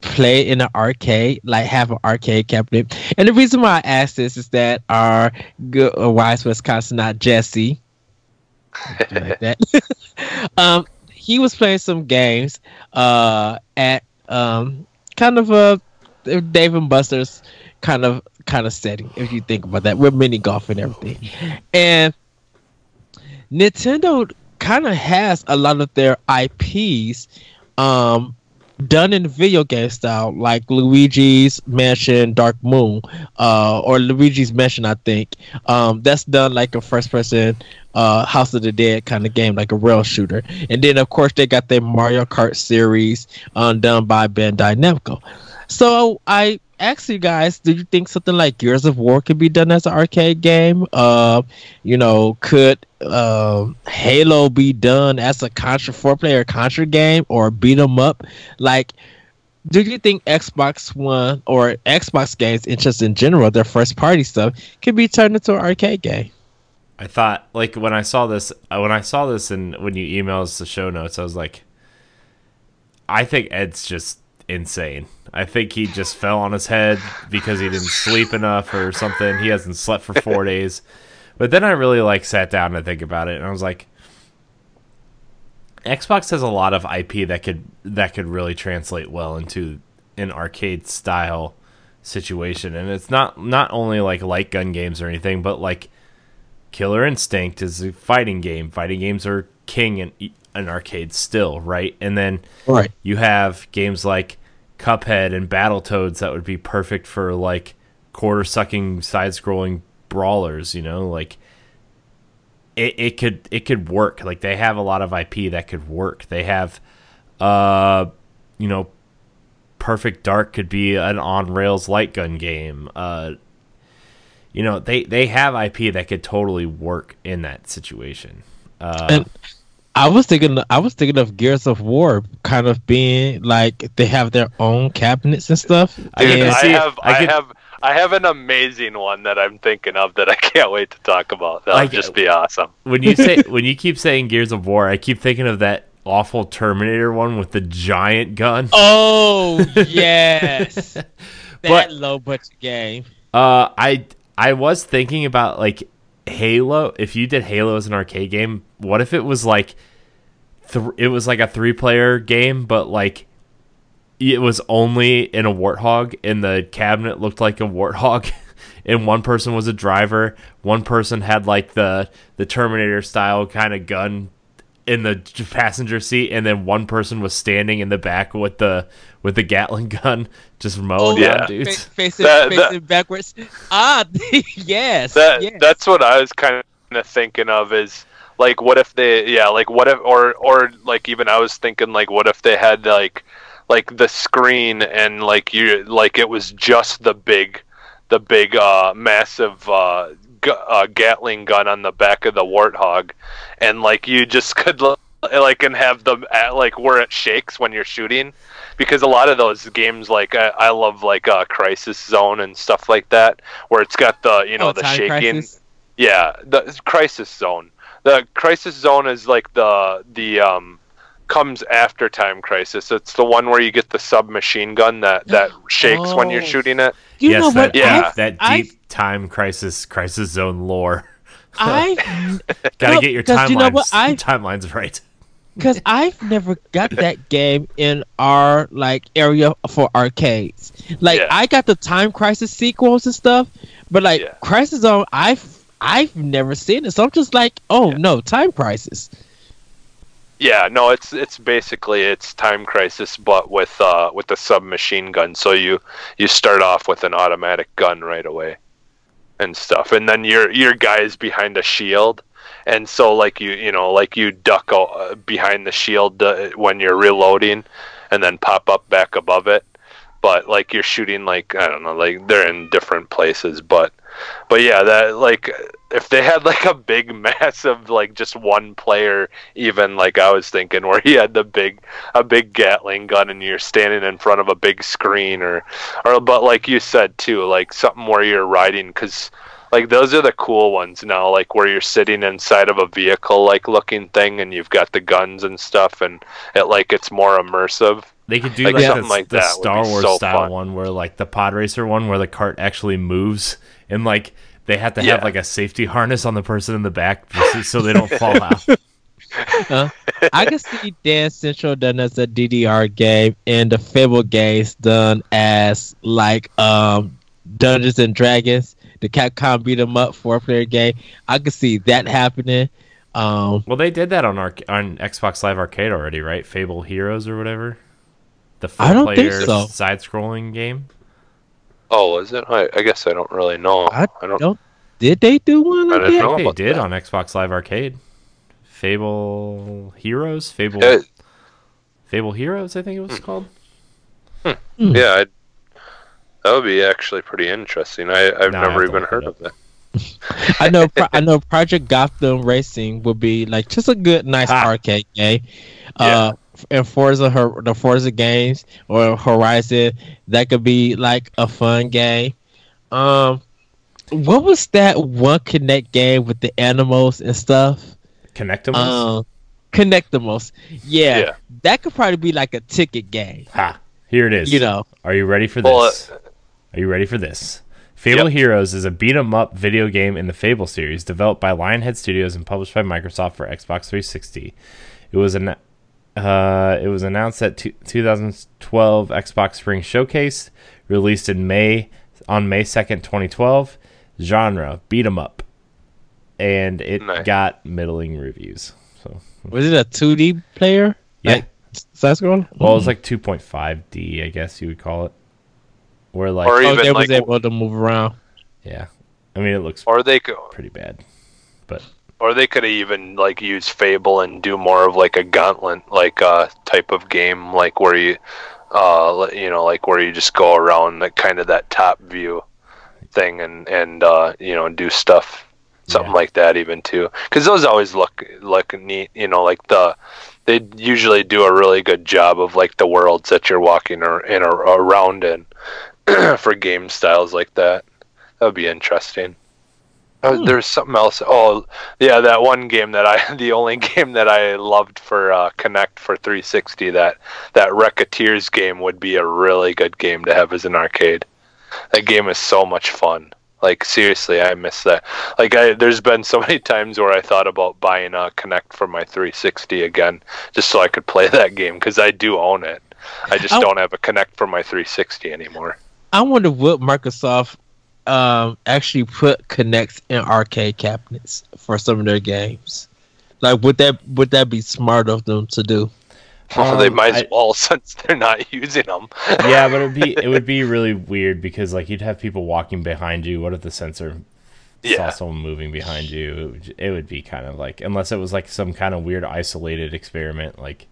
played in an arcade, like have an arcade cabinet? And the reason why I ask this is that our good uh, wise Wisconsin, not Jesse, like that. um, he was playing some games uh, at um, kind of a Dave and Buster's kind of kind of setting, if you think about that, with mini golf and everything. And Nintendo kind of has a lot of their IPs um, done in video game style, like Luigi's Mansion Dark Moon, uh, or Luigi's Mansion, I think. Um, that's done like a first person uh, House of the Dead kind of game, like a rail shooter. And then, of course, they got their Mario Kart series um, done by Bandai Namco. So I ask you guys, do you think something like Gears of War could be done as an arcade game? Uh, you know, could uh, Halo be done as a Contra four player Contra game or beat 'em up? Like, do you think Xbox One or Xbox games, in just in general, their first party stuff, could be turned into an arcade game? I thought like when I saw this uh, when I saw this and when you emailed us the show notes, I was like, I think Ed's just insane. I think he just fell on his head because he didn't sleep enough or something. He hasn't slept for four days. But then I really like sat down to think about it, and I was like, Xbox has a lot of IP that could that could really translate well into an arcade style situation, and it's not not only like light gun games or anything, but like Killer Instinct is a fighting game. Fighting games are king in an arcade still, right? And then right. you have games like Cuphead and Battletoads that would be perfect for like quarter sucking side scrolling brawlers, you know, like it, it could it could work. Like they have a lot of IP that could work. They have uh you know Perfect Dark could be an on rails light gun game. Uh you know, they they have IP that could totally work in that situation. Uh, and I was thinking, I was thinking of Gears of War kind of being like they have their own cabinets and stuff. Dude, I, I have, I, could, have, I have an amazing one that I'm thinking of that I can't wait to talk about. That'll like, just be awesome. When you say, when you keep saying Gears of War, I keep thinking of that awful Terminator one with the giant gun. Oh yes, that but, low budget game. Uh, I I was thinking about like Halo, if you did Halo as an arcade game, what if it was like th- it was like a three player game, but like it was only in a warthog and the cabinet looked like a warthog and one person was a driver, one person had like the the Terminator style kind of gun in the passenger seat and then one person was standing in the back with the with the Gatling gun just mowing oh, down dudes. facing, that, facing that, backwards. Ah, yes, that, yes. That's what I was kind of thinking of is like what if they yeah like what if or or like even I was thinking like what if they had like like the screen and like you like it was just the big the big uh massive uh uh, Gatling gun on the back of the Warthog, and like you just could like and have them at, like where it shakes when you're shooting, because a lot of those games like I, I love like uh, Crisis Zone and stuff like that, where it's got the you know oh, the shaking. Crisis? Yeah, the Crisis Zone. The Crisis Zone is like the the um comes after Time Crisis. It's the one where you get the submachine gun that that shakes oh. when you're oh. shooting it. You yes, that, yeah, that deep I've, Time Crisis Crisis Zone lore. I gotta no, get your timelines you know what? I, timelines right. Because I've never got that game in our like area for arcades. Like yeah. I got the Time Crisis sequels and stuff, but like yeah. Crisis Zone, I've I've never seen it. So I'm just like, oh yeah. no, Time Crisis. Yeah, no, it's it's basically it's Time Crisis, but with uh, with the submachine gun. So you you start off with an automatic gun right away, and stuff, and then your your guy is behind a shield, and so like you you know like you duck uh, behind the shield uh, when you're reloading, and then pop up back above it. But like you're shooting like I don't know, like they're in different places, but but yeah, that like if they had like a big massive like just one player even like I was thinking where he had the big a big Gatling gun and you're standing in front of a big screen or or but like you said too like something where you're riding cuz like those are the cool ones now like where you're sitting inside of a vehicle like looking thing and you've got the guns and stuff and it like it's more immersive they could do like, like something like the Star Wars so style fun. one where like the pod racer one where the cart actually moves and like they have to Yeah. have like a safety harness on the person in the back so they don't fall out. Huh? I can see Dance Central done as a DDR game and the Fable games done as like um Dungeons and Dragons, the Capcom beat 'em up four player game. I could see that happening. Um Well, they did that on arc- on Xbox Live Arcade already, right? Fable Heroes or whatever. The I don't think four-player so. side-scrolling game. Oh, is it? I, I guess I don't really know. I I don't. don't did they do one I of didn't that? know. they about did that. on Xbox Live Arcade. Fable Heroes, Fable Yeah, Fable Heroes, I think it Hmm. was called. yeah I'd, that would be actually pretty interesting. I, I've Nah, never to even heard of that. I know I know Project Gotham Racing would be like just a good nice Ah. arcade game. Uh and Forza the Forza games or Horizon that could be like a fun game. Um what was that one Kinect game with the animals and stuff? Kinectimals. Um Kinectimals. Yeah, Yeah. That could probably be like a ticket game. ha! Here it is. You know. Are you ready for Well, this? Are you ready for this? Fable Yep. Heroes is a beat 'em up video game in the Fable series, developed by Lionhead Studios and published by Microsoft for Xbox 360. It was an uh, it was announced at two, 2012 Xbox Spring Showcase, released in May on May 2nd, 2012. Genre beat 'em up, and it Nice. got middling reviews. So, Was it a 2D player? yeah, Like side scroll? well, it was like 2.5D, I guess you would call it. Where like, Or Oh, they like, was able to move around. yeah, I mean it looks or they could, pretty bad, but or they could even like use Fable and do more of like a gauntlet like uh type of game, like where you, uh, you know, like where you just go around the kind of that top view thing and and uh, you know do stuff, something Yeah. like that even too, because those always look look neat. You know, like the they usually do a really good job of like the worlds that you're walking or in or around in for game styles like that. That would be interesting. Uh, Hmm. There's something else. Oh, yeah, that one game that I, the only game that I loved for uh, Kinect for 360, that that Racketeers game would be a really good game to have as an arcade. That game is so much fun. Like seriously, I miss that. Like I, there's been so many times where I thought about buying a Kinect for my 360 again, just so I could play that game because I do own it. I just I- don't have a Kinect for my 360 anymore. I wonder what Microsoft um, actually put Kinects in arcade cabinets for some of their games. Like, would that would that be smart of them to do? Well, they Um, might as I- well since they're not using them. yeah, but it'd be it would be really weird because like you'd have people walking behind you. What if the sensor saw someone moving behind you? It would, it would be kind of like unless it was like some kind of weird isolated experiment. Like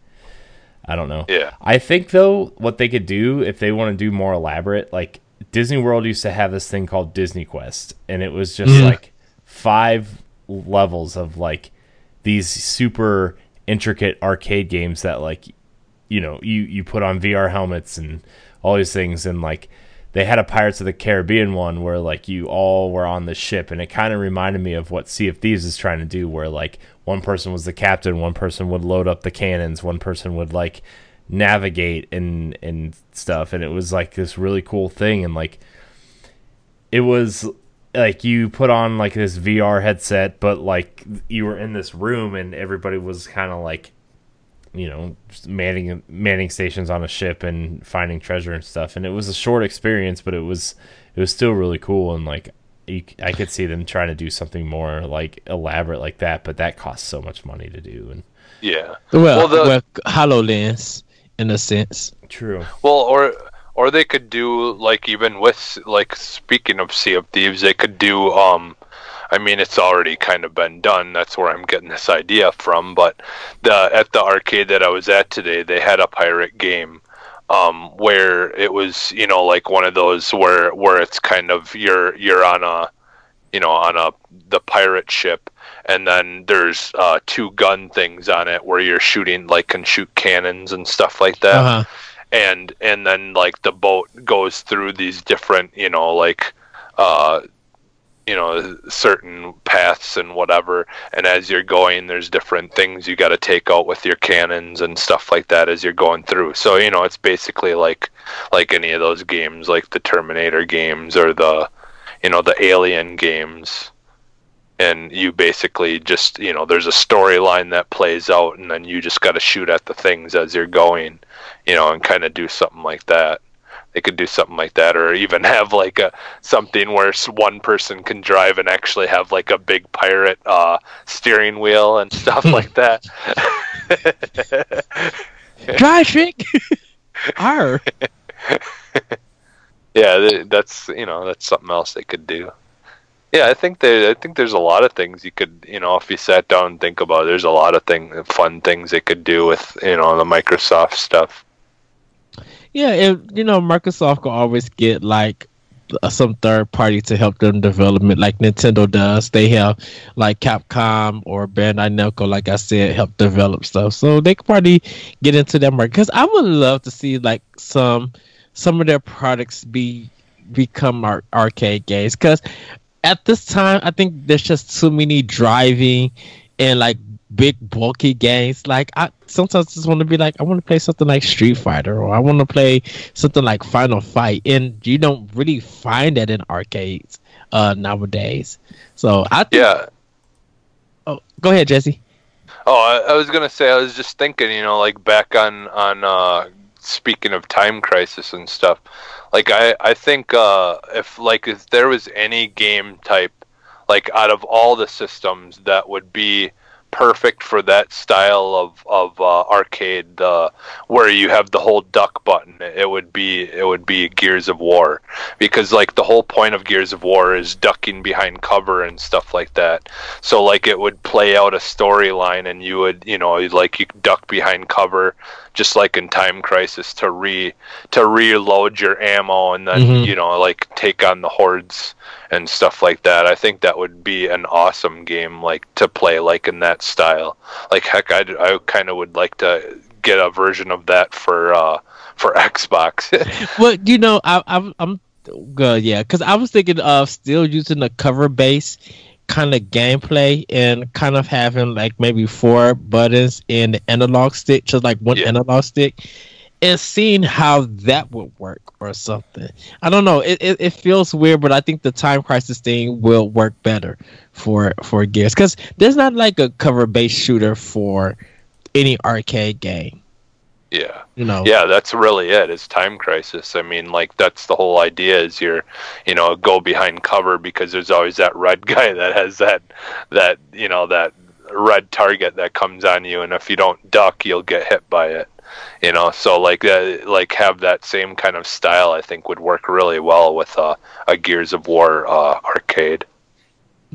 I don't know. Yeah. I think though what they could do if they want to do more elaborate, like Disney World used to have this thing called Disney Quest, and it was just Mhm. like five levels of like these super intricate arcade games that like you know you you put on VR helmets and all these things and like they had a Pirates of the Caribbean one where like you all were on the ship and it kind of reminded me of what Sea of Thieves is trying to do where like one person was the captain, one person would load up the cannons, one person would like navigate and and stuff. And it was like this really cool thing. And like it was like you put on like this VR headset but like you were in this room and everybody was kind of like you know manning manning stations on a ship and finding treasure and stuff. And it was a short experience but it was it was still really cool. And like you, c- I could see them trying to do something more like elaborate like that but that costs so much money to do. And Yeah. Well, Well, the- well, Hololens in a sense. true Well, or or they could do like even with like speaking of Sea of Thieves, they could do. um I mean, it's already kind of been done. That's where I'm getting this idea from. But the at the arcade that I was at today, they had a pirate game um, where it was you know like one of those where where it's kind of you're you're on a you know on a the pirate ship and then there's uh, two gun things on it where you're shooting like can shoot cannons and stuff like that. Uh-huh. and and then like the boat goes through these different you know like uh you know certain paths and whatever. And as you're going there's different things you got to take out with your cannons and stuff like that as you're going through. So you know it's basically like like any of those games like the terminator games or the you know the Alien games, and you basically just you know there's a storyline that plays out, and then you just got to shoot at the things as you're going, you know, and kind of do something like that. They could do something like that, or even have like a something where one person can drive and actually have like a big pirate uh, steering wheel and stuff like that. Drive trick. R. yeah, that's you know that's something else they could do. Yeah, I think they, I think there's a lot of things you could, you know, if you sat down and think about it, there's a lot of thing, fun things they could do with, you know, the Microsoft stuff. Yeah, and you know, Microsoft can always get like uh, some third party to help them development, like Nintendo does. They have like Capcom or Bandai Namco, like I said, help develop stuff. So they could probably get into that market. Because I would love to see like some some of their products be become ar- arcade games. Because at this time, I think there's just too many driving and like big bulky games. Like I sometimes just want to be like, I want to play something like Street Fighter, or I want to play something like Final Fight, and you don't really find that in arcades uh, nowadays. So I think, Yeah. Oh, go ahead, Jesse. Oh, I, I was gonna say, I was just thinking, you know, like back on on uh, speaking of time crisis and stuff. Like I I think uh, if like if there was any game type, like out of all the systems that would be perfect for that style of of uh, arcade, uh, where you have the whole duck button, it would be it would be Gears of War, because like the whole point of Gears of War is ducking behind cover and stuff like that. So like it would play out a storyline, and you would you know like you duck behind cover, just like in Time Crisis to re to reload your ammo, and then Mhm. you know like take on the hordes and stuff like that. I think that would be an awesome game like to play like in that style. Like heck, I I kind of would like to get a version of that for uh for Xbox. Well, you know, I, I'm, I'm, uh, yeah, because I was thinking of still using the cover base kind of gameplay and kind of having like maybe four buttons in the analog stick, just like one Yeah. analog stick, and seeing how that would work or something. I don't know. It, it, it feels weird, but I think the time crisis thing will work better for for Gears because there's not like a cover based shooter for any arcade game. Yeah. You know. Yeah, that's really it it. Is time crisis. I mean, like that's the whole idea. Is you're, you know, go behind cover because there's always that red guy that has that, that you know, that red target that comes on you, and if you don't duck, you'll get hit by it. You know, so like uh, like have that same kind of style. I think would work really well with uh, a Gears of War uh, arcade.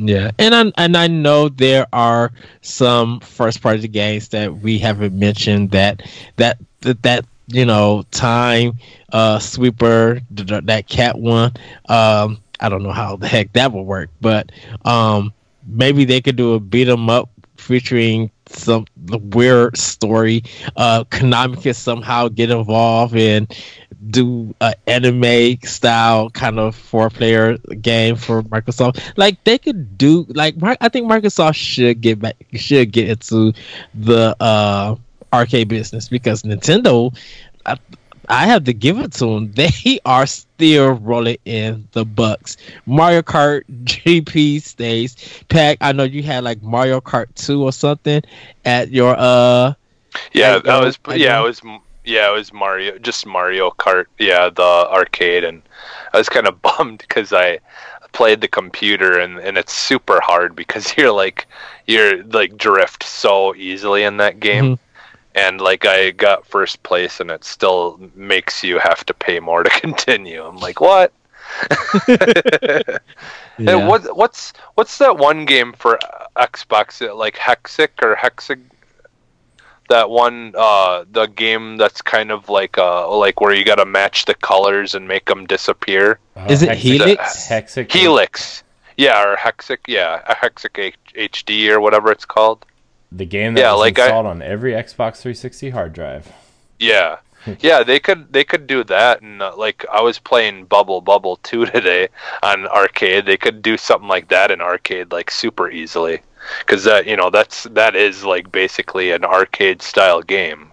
Yeah, and I and I know there are some first party games that we haven't mentioned that that that, that you know time uh sweeper th- th- that cat one um I don't know how the heck that would work, but um maybe they could do a beat 'em up featuring some weird story. Uh, Konami could somehow get involved and do a anime style kind of four player game for Microsoft. Like they could do like I think Microsoft should get back should get into the uh arcade business because Nintendo I, I have to give it to them. They are still rolling in the bucks. Mario Kart GP stays. Pack, I know you had like Mario Kart 2 or something at your uh Yeah, that was yeah, it was yeah, it was Mario, just Mario Kart. Yeah, the arcade, and I was kind of bummed because I played the computer, and and it's super hard because you're like you're like drift so easily in that game. Mhm. And like I got first place, and it still makes you have to pay more to continue. I'm like, what? yeah. And what what's what's that one game for Xbox? uh, Like Hexic or Hexig? That one, uh, the game that's kind of like uh, like where you got to match the colors and make them disappear. Is it Hexic- Helix? Hexic. Helix, yeah, or Hexic, yeah, a Hexic H- HD or whatever it's called. The game that Yeah, was like I- installed on every Xbox 360 hard drive. Yeah, yeah, they could they could do that, and uh, like I was playing Bubble Bubble two today on arcade. They could do something like that in arcade, like super easily, because that you know that's that is like basically an arcade style game,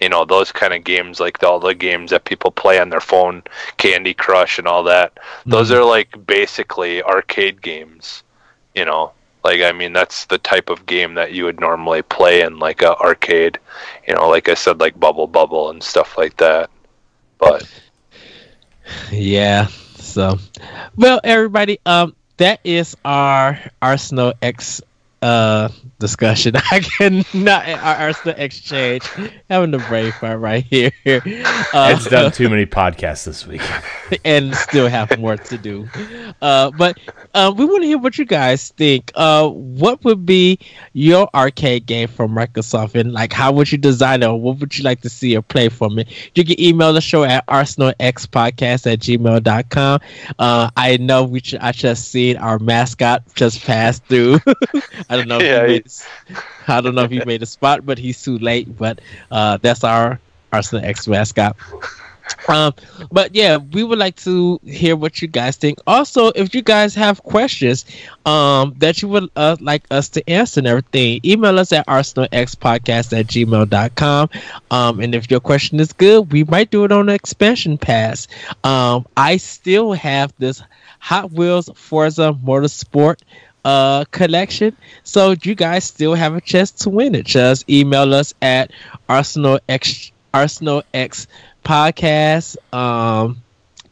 you know those kind of games like all the games that people play on their phone candy crush and all that those Mhm. are like basically arcade games you know like i mean that's the type of game that you would normally play in like a arcade you know like i said like bubble bubble and stuff like that but Yeah. So, well, everybody, um, that is our Arsenal X uh discussion. I cannot our Arsenal exchange having the brain fart right here. Uh, Ed's done too many podcasts this week. and still have more to do. Uh, but uh, we want to hear what you guys think. Uh, what would be your arcade game from Microsoft, and like how would you design it, or what would you like to see or play from it? You can email the show at arsenalxpodcast at gmail.com. Uh, I know we ch- I just seen our mascot just pass through. I don't know. If Yeah, made, I don't know if he made a spot, but he's too late. But uh, that's our Arsenal X mascot. Um, but yeah, we would like to hear what you guys think. Also, if you guys have questions um, that you would uh, like us to answer and everything, email us at arsenalxpodcast at gmail.com. Um, and if your question is good, we might do it on the expansion pass. Um, I still have this Hot Wheels Forza Motorsport uh collection. So you guys still have a chance to win it. Just email us at arsenal x arsenal x podcast um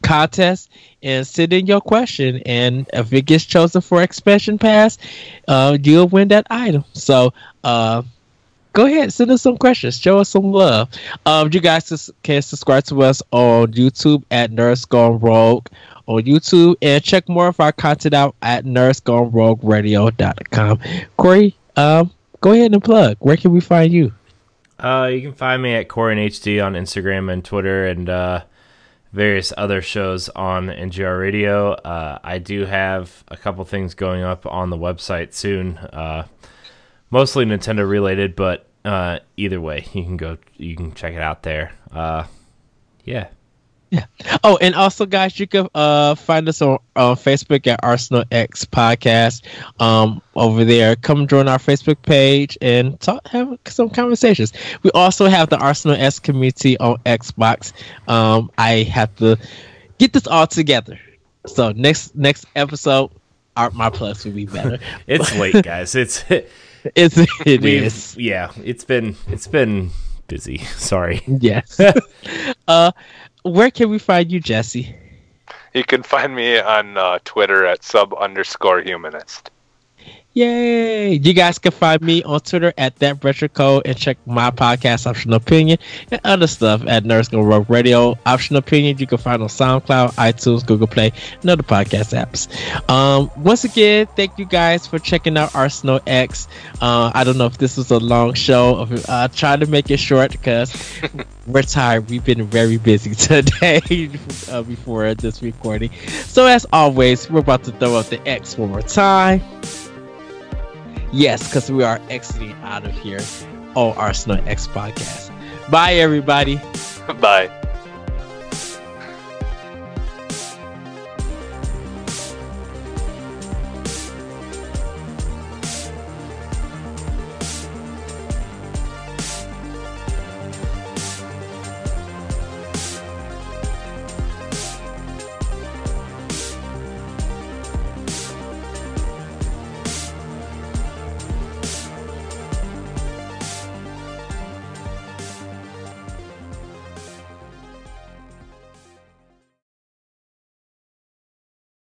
contest and send in your question. And if it gets chosen for expansion pass uh you'll win that item. So uh go ahead send us some questions. Show us some love. Um you guys can subscribe to us on youtube at nerds gone rogue on youtube and check more of our content out at nerdsgonerogueradio.com corey um go ahead and plug. Where can we find you? Uh, you can find me at Corin HD on Instagram and Twitter and uh, various other shows on NGR Radio. Uh, I do have a couple things going up on the website soon, uh, mostly Nintendo related, but uh, either way, you can go, you can check it out there. Uh, yeah. Oh, and also, guys, you can uh, find us on uh, Facebook at Arsenal X Podcast. Um, over there, come join our Facebook page and talk, have some conversations. We also have the Arsenal X community on Xbox. Um, I have to get this all together. So next next episode, our, my plus will be better. It's late, guys. It's it's it yeah. It's been it's been busy. Sorry. yes. uh, where can we find you, Jesse? you can find me on uh, twitter at sub underscore humanist Yay! You guys can find me on Twitter at that retro code and check my podcast optional opinion and other stuff at Nerds Gone Rogue Radio. Optional opinion you can find on SoundCloud, iTunes, Google Play, and other podcast apps. Um, once again, thank you guys for checking out Arsenal X. Uh, I don't know if this was a long show. Of, uh, trying to make it short because we're tired. We've been very busy today uh, before this recording. So as always, we're about to throw up the X one more time. Yes, because we are exiting out of here on Arsenal X podcast. Bye, everybody. bye